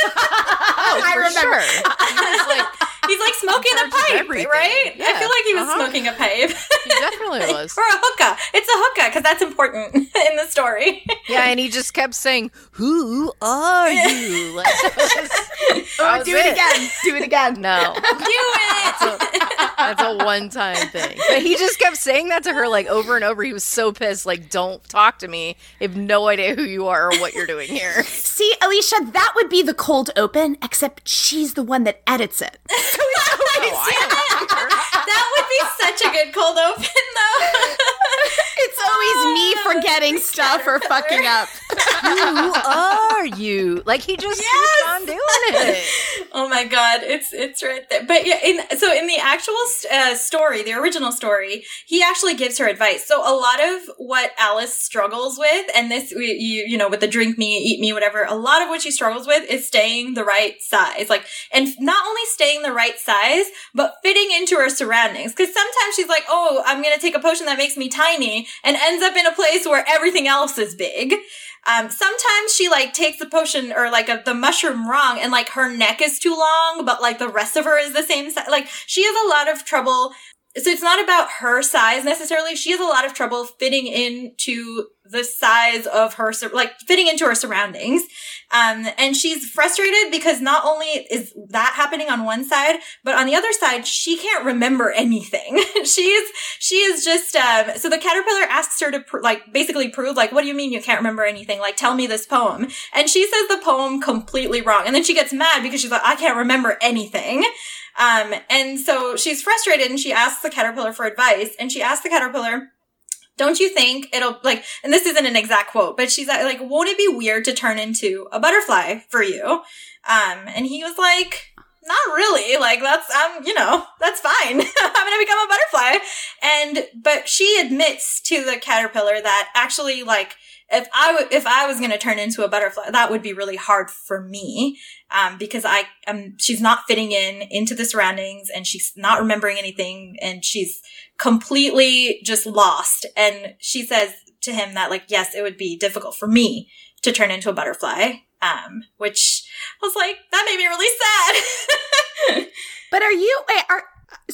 oh, I remember. Sure. Like, He's like smoking a pipe, right? Yeah. I feel like he was uh-huh. smoking a pipe. he definitely was. or a hookah. It's a hookah because that's important in the story. yeah, and he just kept saying, "Who are you?" Like, oh, do it, it, again. Do it again. No, do it. That's a, that's a one-time thing. But he just kept saying that to her like over and over. He was so pissed. Like, don't talk to me. I have no idea who you are or what you're doing here. See, Alicia, that would be the cold open, except she's the one that edits it. that would be such a good cold open, though. it's always me forgetting stuff or fucking up. Who are you? Like he just yes! keeps on doing it. Oh my god, it's it's right there. But yeah, in, so in the actual uh, story, the original story, he actually gives her advice. So a lot of what Alice struggles with, and this you you know with the drink me, eat me, whatever, a lot of what she struggles with is staying the right size. Like, and not only staying the right size, but fitting into her surroundings. Because sometimes she's like, oh, I'm gonna take a potion that makes me tiny, and ends up in a place where everything else is big. Um, sometimes she like takes the potion or like a, the mushroom wrong and like her neck is too long, but like the rest of her is the same size. Like she has a lot of trouble. So it's not about her size necessarily. She has a lot of trouble fitting into the size of her, like fitting into her surroundings. Um, and she's frustrated because not only is that happening on one side, but on the other side, she can't remember anything. she's, she is just, um, so the caterpillar asks her to, pr- like, basically prove, like, what do you mean you can't remember anything? Like, tell me this poem. And she says the poem completely wrong. And then she gets mad because she's like, I can't remember anything. Um, and so she's frustrated and she asks the caterpillar for advice and she asks the caterpillar, don't you think it'll like, and this isn't an exact quote, but she's like, won't it be weird to turn into a butterfly for you? Um, and he was like, not really. Like that's um, you know, that's fine. I'm gonna become a butterfly. And but she admits to the caterpillar that actually like if I w- if I was going to turn into a butterfly, that would be really hard for me, um, because I am, she's not fitting in into the surroundings and she's not remembering anything and she's completely just lost. And she says to him that like, yes, it would be difficult for me to turn into a butterfly. Um, which I was like, that made me really sad. but are you, wait, are,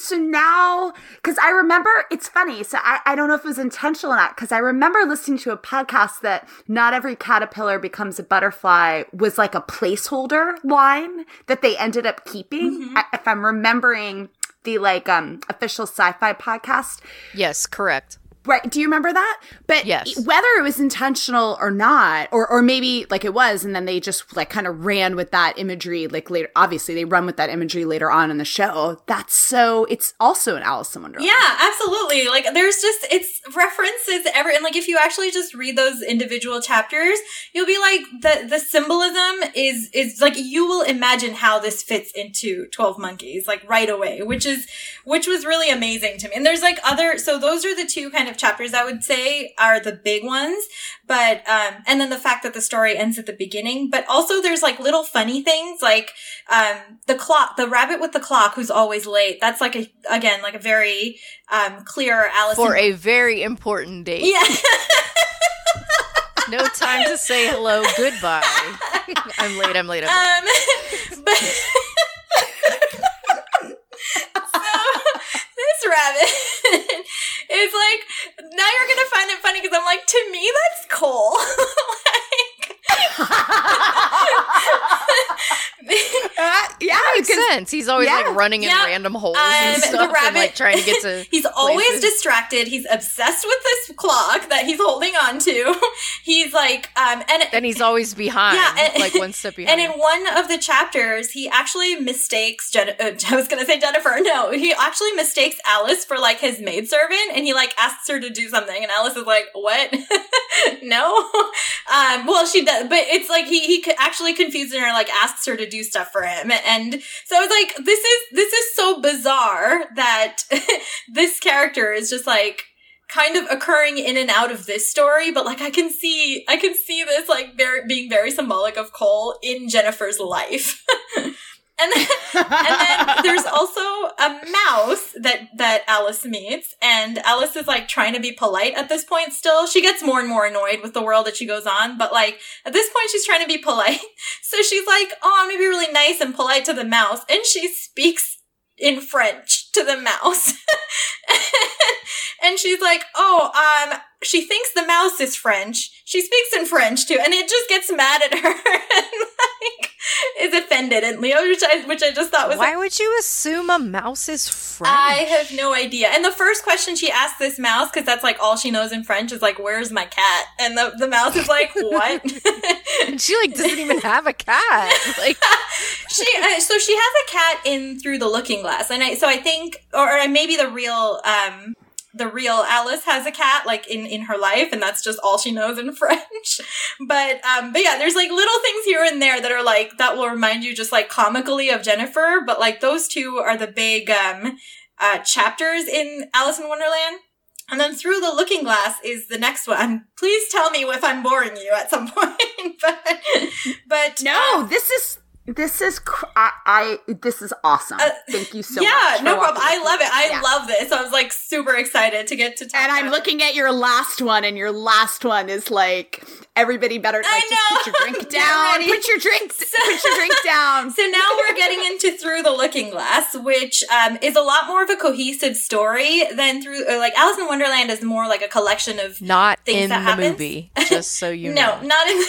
so now because i remember it's funny so I, I don't know if it was intentional or not because i remember listening to a podcast that not every caterpillar becomes a butterfly was like a placeholder line that they ended up keeping. Mm-hmm. I, if i'm remembering the like um official sci-fi podcast. Yes correct Right. Do you remember that? But yes. whether it was intentional or not, or or maybe like it was, and then they just like kind of ran with that imagery like later. Obviously, they run with that imagery later on in the show. That's so. It's also an Alice in Wonderland. Yeah, absolutely. Like there's just it's references ever, and like if you actually just read those individual chapters, you'll be like the the symbolism is is like you will imagine how this fits into Twelve Monkeys like right away, which is which was really amazing to me. And there's like other so those are the two kind of chapters I would say are the big ones. But, um, and then the fact that the story ends at the beginning, but also there's like little funny things like, um, the clock, the rabbit with the clock who's always late. That's like a, again, like a very, um, clear Alice. For a very important date. Yeah. no time to say hello, goodbye. I'm late, I'm late, I'm late. Um, but, this rabbit is like now you're gonna find it funny because I'm like to me that's cool. like, uh, yeah, that makes sense. He's always yeah, like running in random holes um, and stuff, the rabbit, and like trying to get to. he's places. always distracted. He's obsessed with this clock that he's holding on to. He's like, um, and then he's always behind. Yeah, and, like one step behind. And in one of the chapters, he actually mistakes. Jen- uh, I was gonna say Jennifer. No, he actually mistakes Alice for like his maidservant, and he like asks her to do something, and Alice is like, "What? no." Um, well, she does, but it's like he he actually confuses her, like asks her to do stuff for him, and so I was like, this is this is so bizarre that this character is just like kind of occurring in and out of this story, but like I can see I can see this like very being very symbolic of Cole in Jennifer's life. And then, and then there's also a mouse that that Alice meets, and Alice is like trying to be polite at this point. Still, she gets more and more annoyed with the world that she goes on, but like at this point, she's trying to be polite. So she's like, "Oh, I'm gonna be really nice and polite to the mouse," and she speaks in French to the mouse. and she's like, "Oh, um, she thinks the mouse is French. She speaks in French too, and it just gets mad at her and like is offended. And Leo, which I which I just thought was why would you assume a mouse is French? I have no idea. And the first question she asks this mouse, because that's like all she knows in French, is like, "Where's my cat?" And the the mouse is like, "What?" and she like doesn't even have a cat. Like she uh, so she has a cat in through the looking glass, and I so I think or, or maybe the real um the real Alice has a cat like in in her life and that's just all she knows in French. but um but yeah, there's like little things here and there that are like that will remind you just like comically of Jennifer, but like those two are the big um uh chapters in Alice in Wonderland. And then through the looking glass is the next one. Please tell me if I'm boring you at some point. but but no, uh, this is this is cr- I, I, this is awesome. Uh, Thank you so yeah, much. Yeah, no problem. I love it. I yeah. love this. I was like super excited to get to talk. And I'm looking at your last one, and your last one is like everybody better like just put your drink down. Put your drink. So, put your drink down. So now we're getting into Through the Looking Glass, which um, is a lot more of a cohesive story than through like Alice in Wonderland is more like a collection of not things in that the happens. movie. Just so you know. no, know, not in.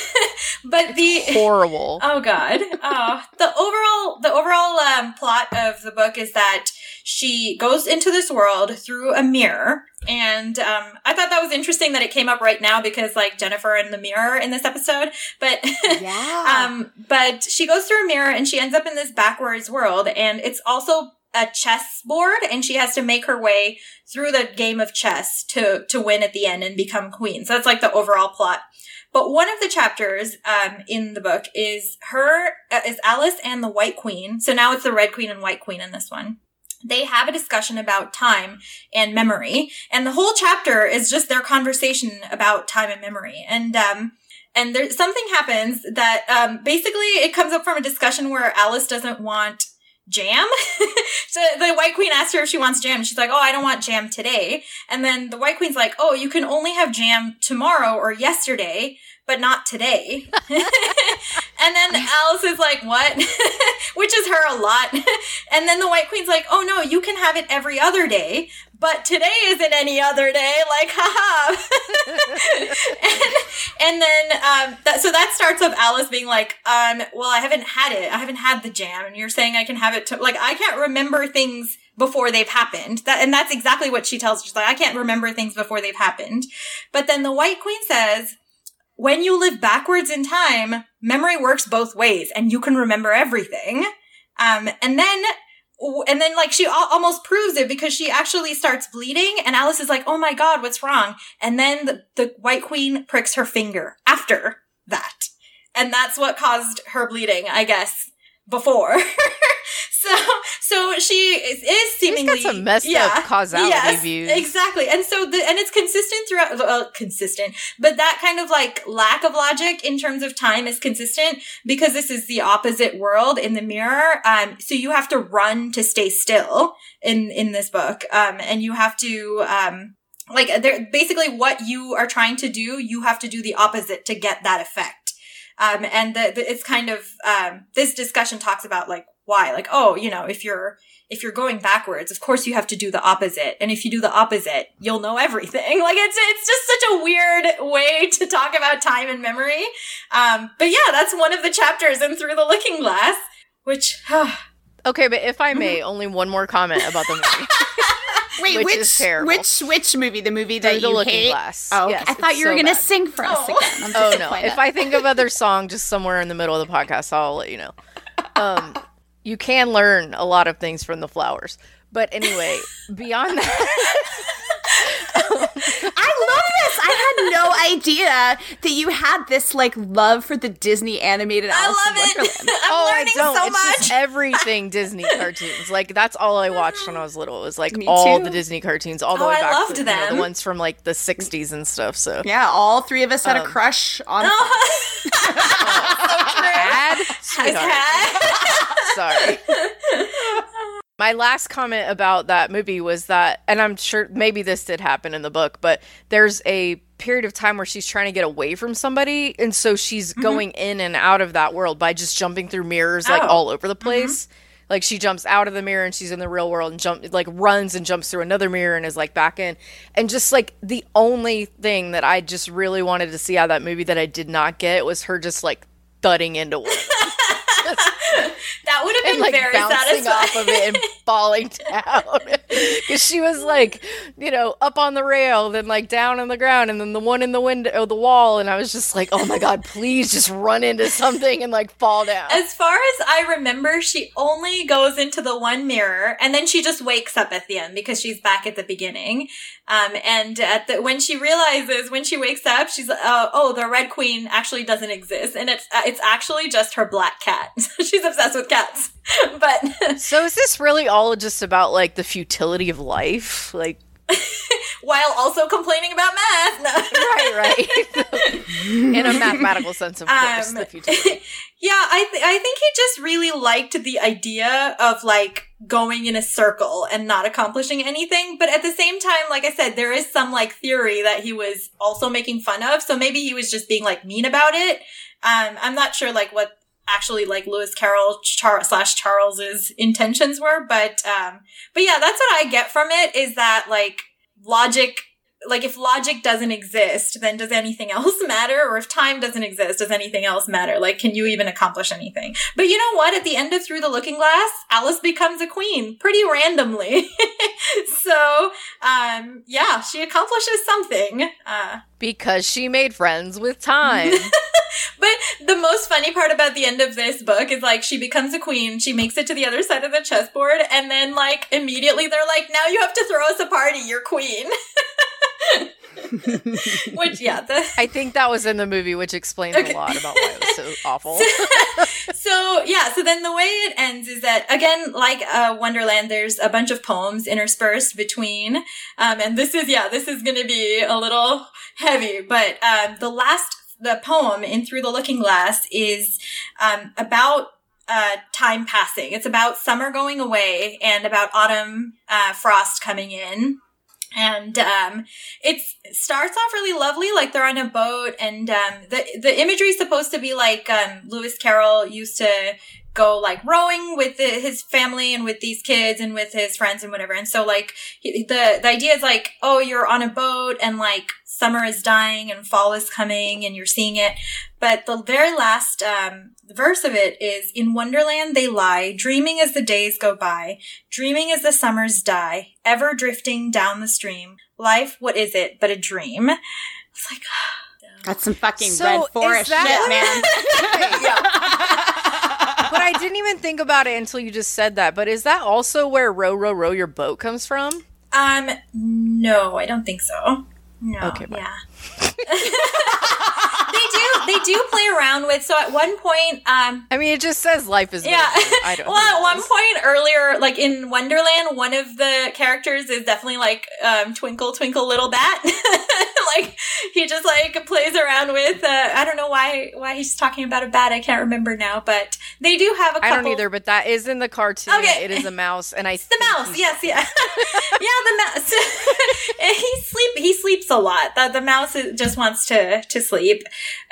but the horrible. Oh God. Oh, the overall the overall um, plot of the book is that she goes into this world through a mirror and um, I thought that was interesting that it came up right now because like Jennifer and the mirror in this episode. But yeah. um, but she goes through a mirror and she ends up in this backwards world, and it's also a chess board, and she has to make her way through the game of chess to to win at the end and become queen. So that's like the overall plot. But one of the chapters um, in the book is her uh, is Alice and the White Queen. So now it's the Red Queen and White Queen in this one. They have a discussion about time and memory. And the whole chapter is just their conversation about time and memory. And um and there's something happens that um basically it comes up from a discussion where alice doesn't want jam? So the white queen asks her if she wants jam she's like oh i don't want jam today. And then the white queen's like oh you can only have jam tomorrow or yesterday but not today. and then Alice is like, what? Which is her a lot. and then the White Queen's like, oh no, you can have it every other day, but today isn't any other day. Like, haha. and, and then, um, that, so that starts with Alice being like, um, well, I haven't had it. I haven't had the jam. And you're saying I can have it to, like, I can't remember things before they've happened. That, and that's exactly what she tells. She's like, I can't remember things before they've happened. But then the White Queen says, when you live backwards in time, memory works both ways and you can remember everything. Um, and then, and then like she almost proves it because she actually starts bleeding and Alice is like, Oh my God, what's wrong? And then the, the White Queen pricks her finger after that. And that's what caused her bleeding, I guess before. so so she is, is seemingly She's got some messed yeah, up causality yes, views. Exactly. And so the and it's consistent throughout well, consistent, but that kind of like lack of logic in terms of time is consistent because this is the opposite world in the mirror. Um so you have to run to stay still in in this book. Um and you have to um like they're basically what you are trying to do, you have to do the opposite to get that effect. Um, and the, the, it's kind of, um, this discussion talks about like why, like, oh, you know, if you're, if you're going backwards, of course you have to do the opposite. And if you do the opposite, you'll know everything. Like it's, it's just such a weird way to talk about time and memory. Um, but yeah, that's one of the chapters in Through the Looking Glass, which, Okay, but if I may, only one more comment about the movie. Wait, which which, which which movie? The movie that Through the you Looking hate? Glass. Oh, yes, I thought you were so gonna bad. sing for us Oh. again. Oh no! If I think of other song just somewhere in the middle of the podcast, I'll let you know. Um, you can learn a lot of things from the flowers, but anyway, beyond that, I love this. I had had no idea that you had this like love for the Disney animated Alice I love in it. Wonderland. I'm oh, I don't. so it's much. just everything Disney cartoons. Like that's all I watched when I was little. It was like Me all too. the Disney cartoons, all the Oh, way I back loved to you know, them. the ones from like the '60s and stuff. So Yeah, all three of us had a Um, crush on. Ad? Has had. Sorry. My last comment about that movie was that, and I'm sure maybe this did happen in the book, but there's a period of time where she's trying to get away from somebody, and so she's mm-hmm. going in and out of that world by just jumping through mirrors like Oh. all over the mm-hmm. place. Like she jumps out of the mirror and she's in the real world and jump like runs and jumps through another mirror and is like back in. And just like the only thing that I just really wanted to see out of that movie that I did not get was her just like thudding into one. That would have been and like very bouncing satisfying. off of it and falling down because she was like you know up on the rail then like down on the ground and then the one in the window the wall and i was just like oh my god please just run into something and like fall down As far as I remember, she only goes into the one mirror and then she just wakes up at the end because she's back at the beginning. Um, and at the, when she realizes, when she wakes up, she's like, uh, oh, the Red Queen actually doesn't exist. And it's, uh, it's actually just her black cat. she's obsessed with cats. but so is this really all just about like the futility of life like while also complaining about math. No. right right in a mathematical sense of course Um, the futility Yeah, I th- I think he just really liked the idea of like going in a circle and not accomplishing anything. But at the same time, like I said, there is some like theory that he was also making fun of. So maybe he was just being like mean about it. Um, I'm not sure like what actually like Lewis Carroll Char- slash Charles's intentions were, but um, but yeah, that's what I get from it is that like logic like if logic doesn't exist, then does anything else matter? Or if time doesn't exist, does anything else matter? Like, can you even accomplish anything? But you know what? At the end of Through the Looking Glass, Alice becomes a queen pretty randomly. so, um, yeah, she accomplishes something. Uh, because she made friends with time but the most funny part about the end of this book is like she becomes a queen, she makes it to the other side of the chessboard, and then like immediately they're like, now you have to throw us a party, you're queen. Which, yeah, the, i think that was in the movie which explains Okay. a lot about why it was so awful. So yeah so then the way it ends is that again like uh, wonderland there's a bunch of poems interspersed between um, and this is yeah this is gonna be a little heavy but um, the last the poem in through the looking glass is um, about uh, time passing. It's about summer going away and about autumn uh, frost coming in and um, it starts off really lovely, like they're on a boat, and um, the the imagery is supposed to be like um, Lewis Carroll used to go like rowing with the, his family and with these kids and with his friends and whatever. And so like he- the the idea is like, oh, you're on a boat and like summer is dying and fall is coming and you're seeing it. But the very last um, verse of it is, "In Wonderland they lie, dreaming as the days go by." Dreaming as the summers die, ever drifting down the stream. Life, what is it but a dream? It's like, That's some fucking So, red forest that- shit, man. but I didn't even think about it until you just said that. But is that also where row, row, row your boat comes from? um, no, I don't think so. No, Okay, bye. yeah. they do, play around with. So at one point, um, I mean, it just says life is. Yeah. I don't. well, at one point earlier, like in Wonderland, one of the characters is definitely like um, Twinkle Twinkle Little Bat. like he just like plays around with. Uh, I don't know why why he's talking about a bat. I can't remember now, but they do have a couple. I don't either, but that is in the cartoon. Okay. It is a mouse, and I The mouse, yes, yeah, yeah, the mouse. he sleep. He sleeps a lot. The, the mouse just wants to to sleep.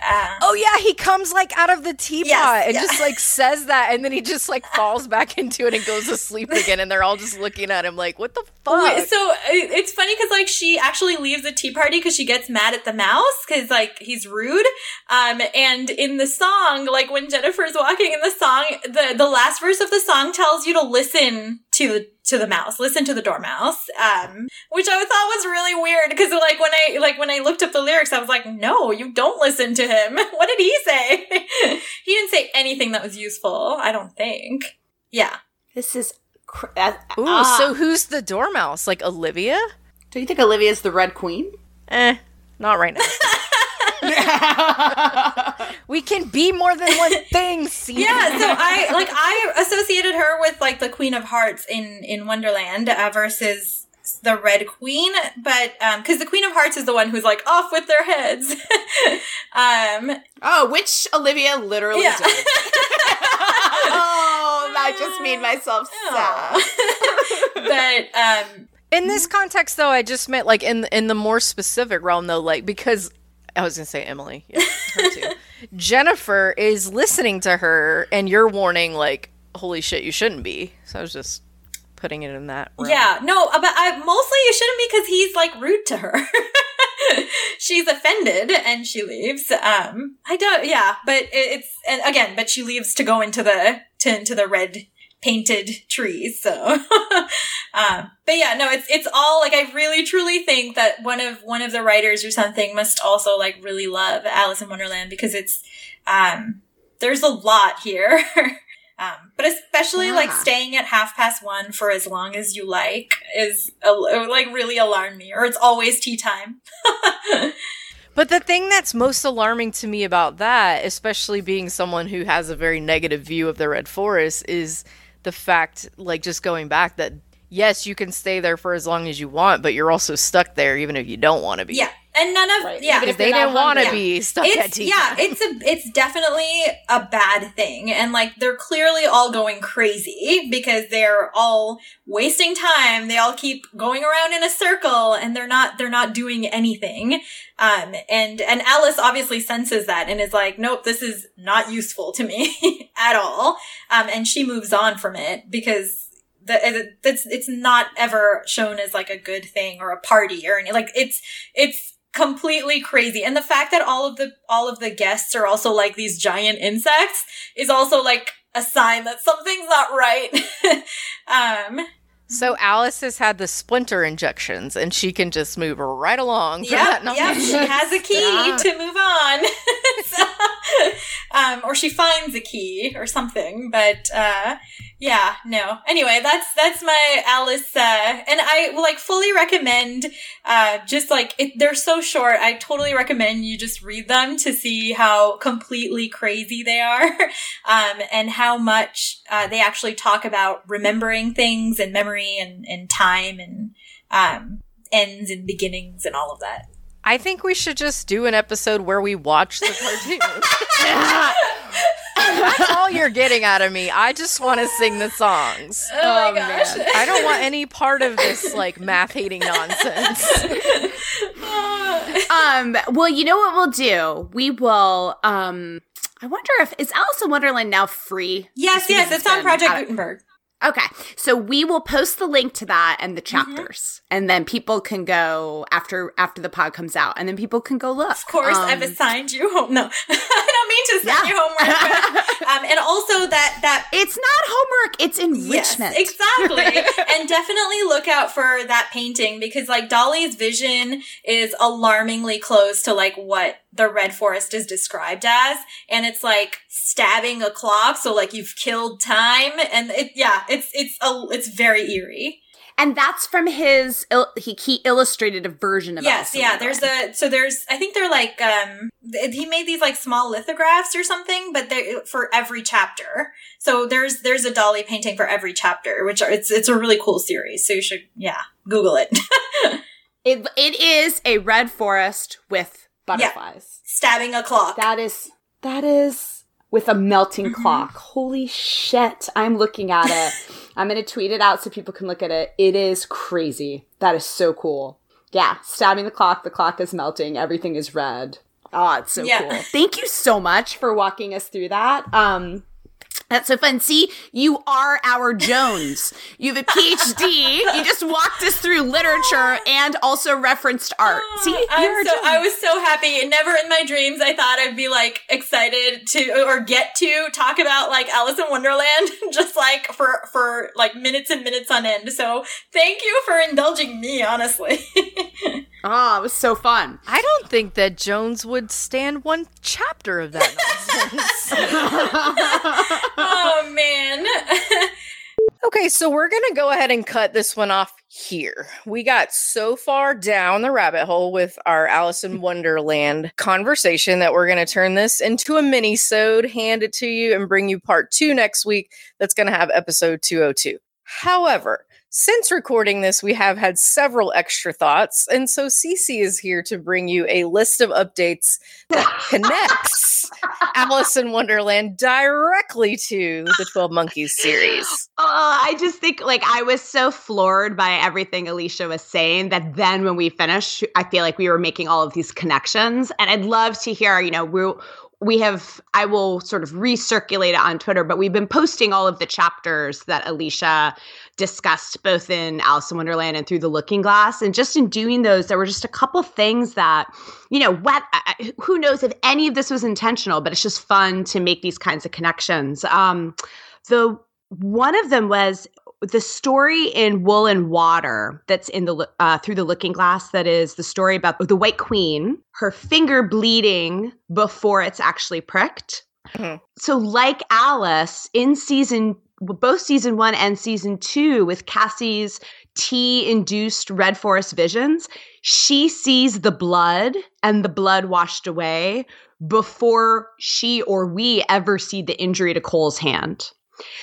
Uh, Oh yeah, he comes like out of the teapot Yes, and yeah. just like says that, and then he just like falls back into it and goes to sleep again, and they're all just looking at him like, "What the fuck?" So it's funny because like she actually leaves the tea party because she gets mad at the mouse because like he's rude. Um, and in the song, like when Jennifer's walking in the song, the the last verse of the song tells you to listen to the to the mouse, listen to the dormouse. Um, which I thought was really weird because like when I like when I looked up the lyrics, I was like, no, you don't listen to him. what did he say? he didn't say anything that was useful. I don't think. Yeah. This is. Cr- uh, Ooh, ah. so who's the dormouse? Like Olivia? do you think Olivia's the Red Queen? Eh. Not right now. we can be more than one thing. See? Yeah, so I like I associated her with like the Queen of Hearts in in Wonderland uh, versus the Red Queen, but um because the Queen of Hearts is the one who's like off with their heads. um oh, which Olivia literally yeah. did. oh, that just made myself sad. but um in this context though, I just meant like in in the more specific realm though, like because I was gonna say Emily, yeah, her too. Jennifer is listening to her, and you're warning like, "Holy shit, you shouldn't be." So I was just putting it in that. Realm. Yeah, no, uh, but I mostly you shouldn't be because he's like rude to her. She's offended and she leaves. Um, I don't. Yeah, but it, it's and again, but she leaves to go into the to into the red painted trees. So, um, but yeah, no, it's it's all like I really truly think that one of one of the writers or something must also like really love Alice in Wonderland because it's um, there's a lot here. Um, but especially yeah. like staying at half past one for as long as you like is like really alarm me or it's always tea time. But the thing that's most alarming to me about that, especially being someone who has a very negative view of the Red Forest, is the fact, like just going back, that yes, you can stay there for as long as you want, but you're also stuck there even if you don't want to be. Yeah. And none of right. yeah, if they didn't want to be stuck it's, at tea Yeah, it's a it's definitely a bad thing, and like they're clearly all going crazy because they're all wasting time. They all keep going around in a circle, and they're not they're not doing anything. Um, and and Alice obviously senses that and is like, nope, this is not useful to me at all. Um, and she moves on from it because that it's it's not ever shown as like a good thing or a party or any like it's it's completely crazy and the fact that all of the all of the guests are also like these giant insects is also like a sign that something's not right um so Alice has had the splinter injections, and she can just move right along. Yeah, yeah, she has a key yeah. to move on, so, um, or she finds a key or something. But uh, yeah, no. Anyway, that's that's my Alice, uh, and I will like fully recommend. Uh, just like it, they're so short, I totally recommend you just read them to see how completely crazy they are, um, and how much uh, they actually talk about remembering things and memory and and time and um, ends and beginnings and all of that. I think we should just do an episode where we watch the cartoon. That's all you're getting out of me. I just want to sing the songs. Oh, oh man. I don't want any part of this like math hating nonsense. um well, you know what we'll do? We will um I wonder if is Alice in Wonderland now free? Yes, yes, it's on Project Gutenberg. Okay. So we will post the link to that and the mm-hmm. chapters. Mm-hmm. And then people can go after after the pod comes out and then people can go look. Of course, um, I've assigned you home. No. I don't mean to send yeah. you homework. But, um, and also that that It's not homework, it's enrichment. Yes, exactly. and definitely look out for that painting because like Dali's vision is alarmingly close to like what the red forest is described as and it's like stabbing a clock so like you've killed time and it yeah it's it's a it's very eerie. And that's from his he, he illustrated a version of it. yes yeah there's a so there's i think they're like um he made these like small lithographs or something but they're for every chapter. So there's there's a Dali painting for every chapter which are, it's it's a really cool series so you should yeah google it. It it is a red forest with butterflies. Yeah. Stabbing a clock. That is that is with a melting mm-hmm. clock. Holy shit. I'm looking at it. I'm going to tweet it out so people can look at it. It is crazy. That is so cool. Yeah, stabbing the clock, the clock is melting, everything is red. Oh, it's so yeah. cool. Thank you so much for walking us through that. Um that's so fun. See, you are our Jones. You have a PhD. you just walked us through literature and also referenced art. Ah, See, I'm so, I was so happy. Never in my dreams I thought I'd be like excited to or get to talk about like Alice in Wonderland just like for for like minutes and minutes on end. So thank you for indulging me, honestly. Ah, oh, it was so fun. I don't think that Jones would stand one chapter of that oh man. okay, so we're gonna go ahead and cut this one off here. We got so far down the rabbit hole with our Alice in Wonderland conversation that we're going to turn this into a mini-sode, hand it to you, and bring you part two next week. That's going to have episode 202. However, since recording this, we have had several extra thoughts, and so Cece is here to bring you a list of updates that connects Alice in Wonderland directly to the 12 Monkeys series. Oh, I just think like I was so floored by everything Alicia was saying that then when we finished, I feel like we were making all of these connections. And I'd love to hear, you know, we we have i will sort of recirculate it on twitter but we've been posting all of the chapters that alicia discussed both in Alice in Wonderland and through the Looking Glass. And just in doing those, there were just a couple things that, you know, what who knows if any of this was intentional, but it's just fun to make these kinds of connections. Um, the one of them was the story in Wool and Water that's in the uh, through the Looking Glass. That is the story about the White Queen, her finger bleeding before it's actually pricked. Mm-hmm. So, like Alice in season both season one and season two with Cassie's tea induced red forest visions, she sees the blood and the blood washed away before she or we ever see the injury to Cole's hand.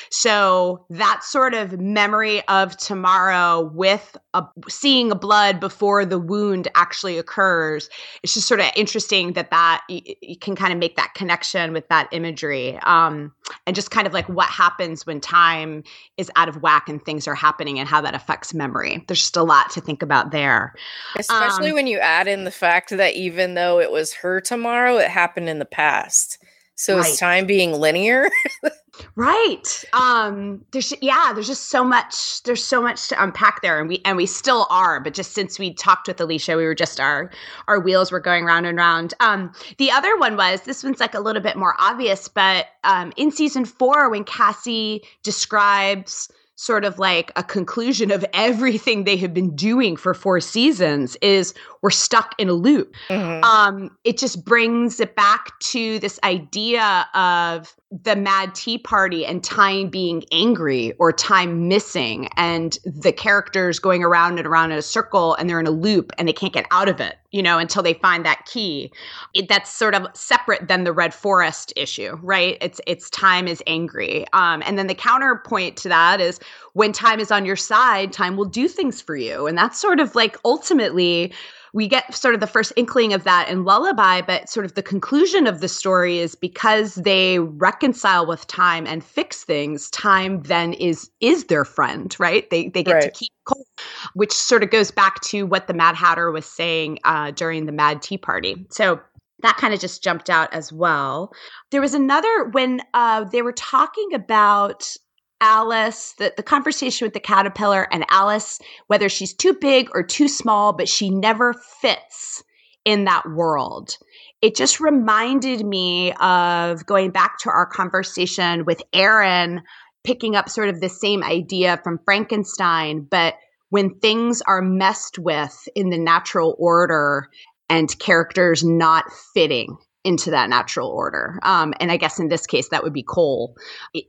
So that sort of memory of tomorrow with a, seeing a blood before the wound actually occurs, it's just sort of interesting that that you, you can kind of make that connection with that imagery, um, and just kind of like what happens when time is out of whack and things are happening and how that affects memory. There's just a lot to think about there, especially um, when you add in the fact that even though it was her tomorrow, it happened in the past. So right. is time being linear? right. Um there's yeah, there's just so much there's so much to unpack there and we and we still are, but just since we talked with Alicia, we were just our our wheels were going round and round. Um the other one was this one's like a little bit more obvious, but um in season 4 when Cassie describes sort of like a conclusion of everything they have been doing for four seasons is we're stuck in a loop. Mm-hmm. Um, it just brings it back to this idea of the mad tea party and time being angry or time missing and the characters going around and around in a circle and they're in a loop and they can't get out of it you know until they find that key. It, that's sort of separate than the red forest issue right? It's it's time is angry. Um, and then the counterpoint to that is when time is on your side time will do things for you. And that's sort of like ultimately we get sort of the first inkling of that in Lullaby, but sort of the conclusion of the story is because they reconcile with time and fix things, time then is is their friend, right? They they get right. to keep Cole, which sort of goes back to what the Mad Hatter was saying uh, during the Mad Tea Party. So that kind of just jumped out as well. There was another when uh, they were talking about Alice, the, the conversation with the caterpillar and Alice, whether she's too big or too small, but she never fits in that world. It just reminded me of going back to our conversation with Aaron, picking up sort of the same idea from Frankenstein, but when things are messed with in the natural order and characters not fitting into that natural order. Um, and I guess in this case, that would be Cole.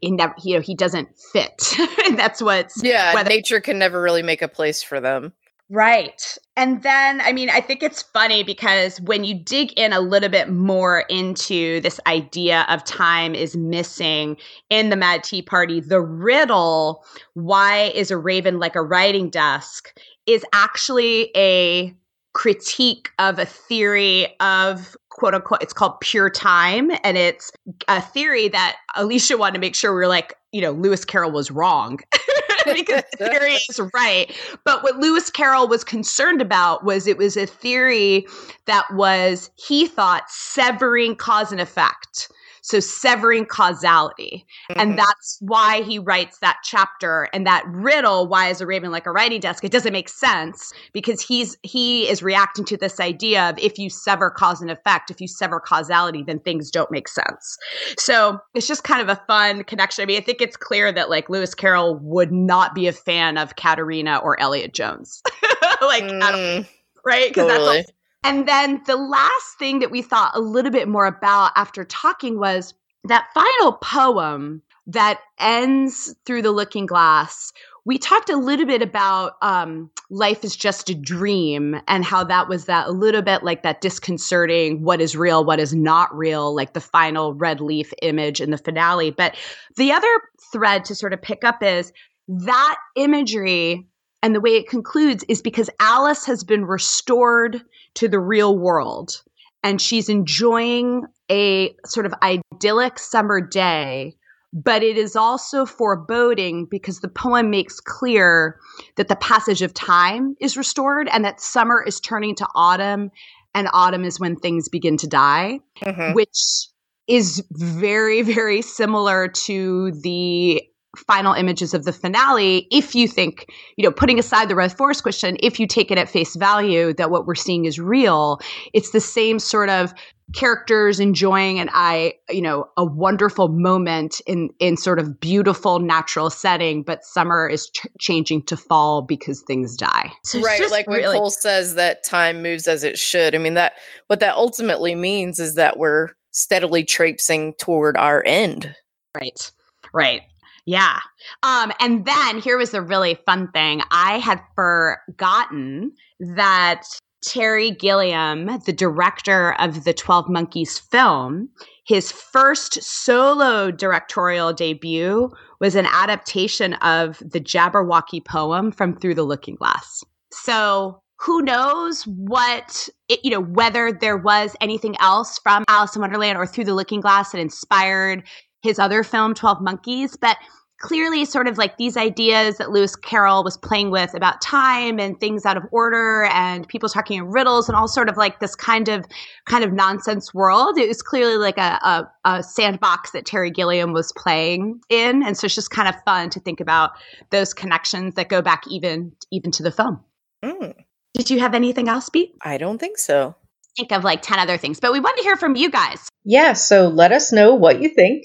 In that, you know, he doesn't fit. and that's what's yeah. Whether- nature can never really make a place for them. Right. And then, I mean, I think it's funny because when you dig in a little bit more into this idea of time is missing in the Mad Tea Party, the riddle, why is a raven like a writing desk, is actually a critique of a theory of quote unquote it's called pure time. And it's a theory that alicia wanted to make sure we were like you know lewis carroll was wrong. Because the theory is right. But what lewis carroll was concerned about was it was a theory that was he thought severing cause and effect so severing causality. Mm-hmm. And that's why he writes that chapter and that riddle, why is a raven like a writing desk? It doesn't make sense because he's he is reacting to this idea of if you sever cause and effect, if you sever causality, then things don't make sense. So it's just kind of a fun connection. I mean, I think it's clear that like Lewis Carroll would not be a fan of Katarina or Elliot Jones. like mm, right? Because totally. that's and then the last thing that we thought a little bit more about after talking was that final poem that ends through the looking glass we talked a little bit about um, life is just a dream and how that was that a little bit like that disconcerting what is real, what is not real, like the final red leaf image in the finale. But the other thread to sort of pick up is that imagery and the way it concludes is because Alice has been restored to the real world and she's enjoying a sort of idyllic summer day but it is also foreboding because the poem makes clear that the passage of time is restored and that summer is turning to autumn and autumn is when things begin to die mm-hmm. which is very very similar to the final images of the finale if you think you know putting aside the red forest question if you take it at face value that what we're seeing is real it's the same sort of characters enjoying and I, you know, a wonderful moment in in sort of beautiful natural setting, but summer is ch- changing to fall because things die. So right, like when really- Cole says that time moves as it should. I mean that what that ultimately means is that we're steadily traipsing toward our end. Right. Right. Yeah. Um, and then here was the really fun thing. I had forgotten that Terry Gilliam, the director of the 12 Monkeys film, his first solo directorial debut was an adaptation of the Jabberwocky poem from Through the Looking Glass. So who knows what, it, you know, whether there was anything else from Alice in Wonderland or Through the Looking Glass that inspired his other film, 12 Monkeys. But clearly sort of like these ideas that Lewis Carroll was playing with about time and things out of order and people talking in riddles and all sort of like this kind of kind of nonsense world. It was clearly like a, a, a sandbox that Terry Gilliam was playing in. And so it's just kind of fun to think about those connections that go back even even to the film. Mm. Did you have anything else, Beat? I don't think so. Think of like 10 other things, but we want to hear from you guys. Yeah, so let us know what you think,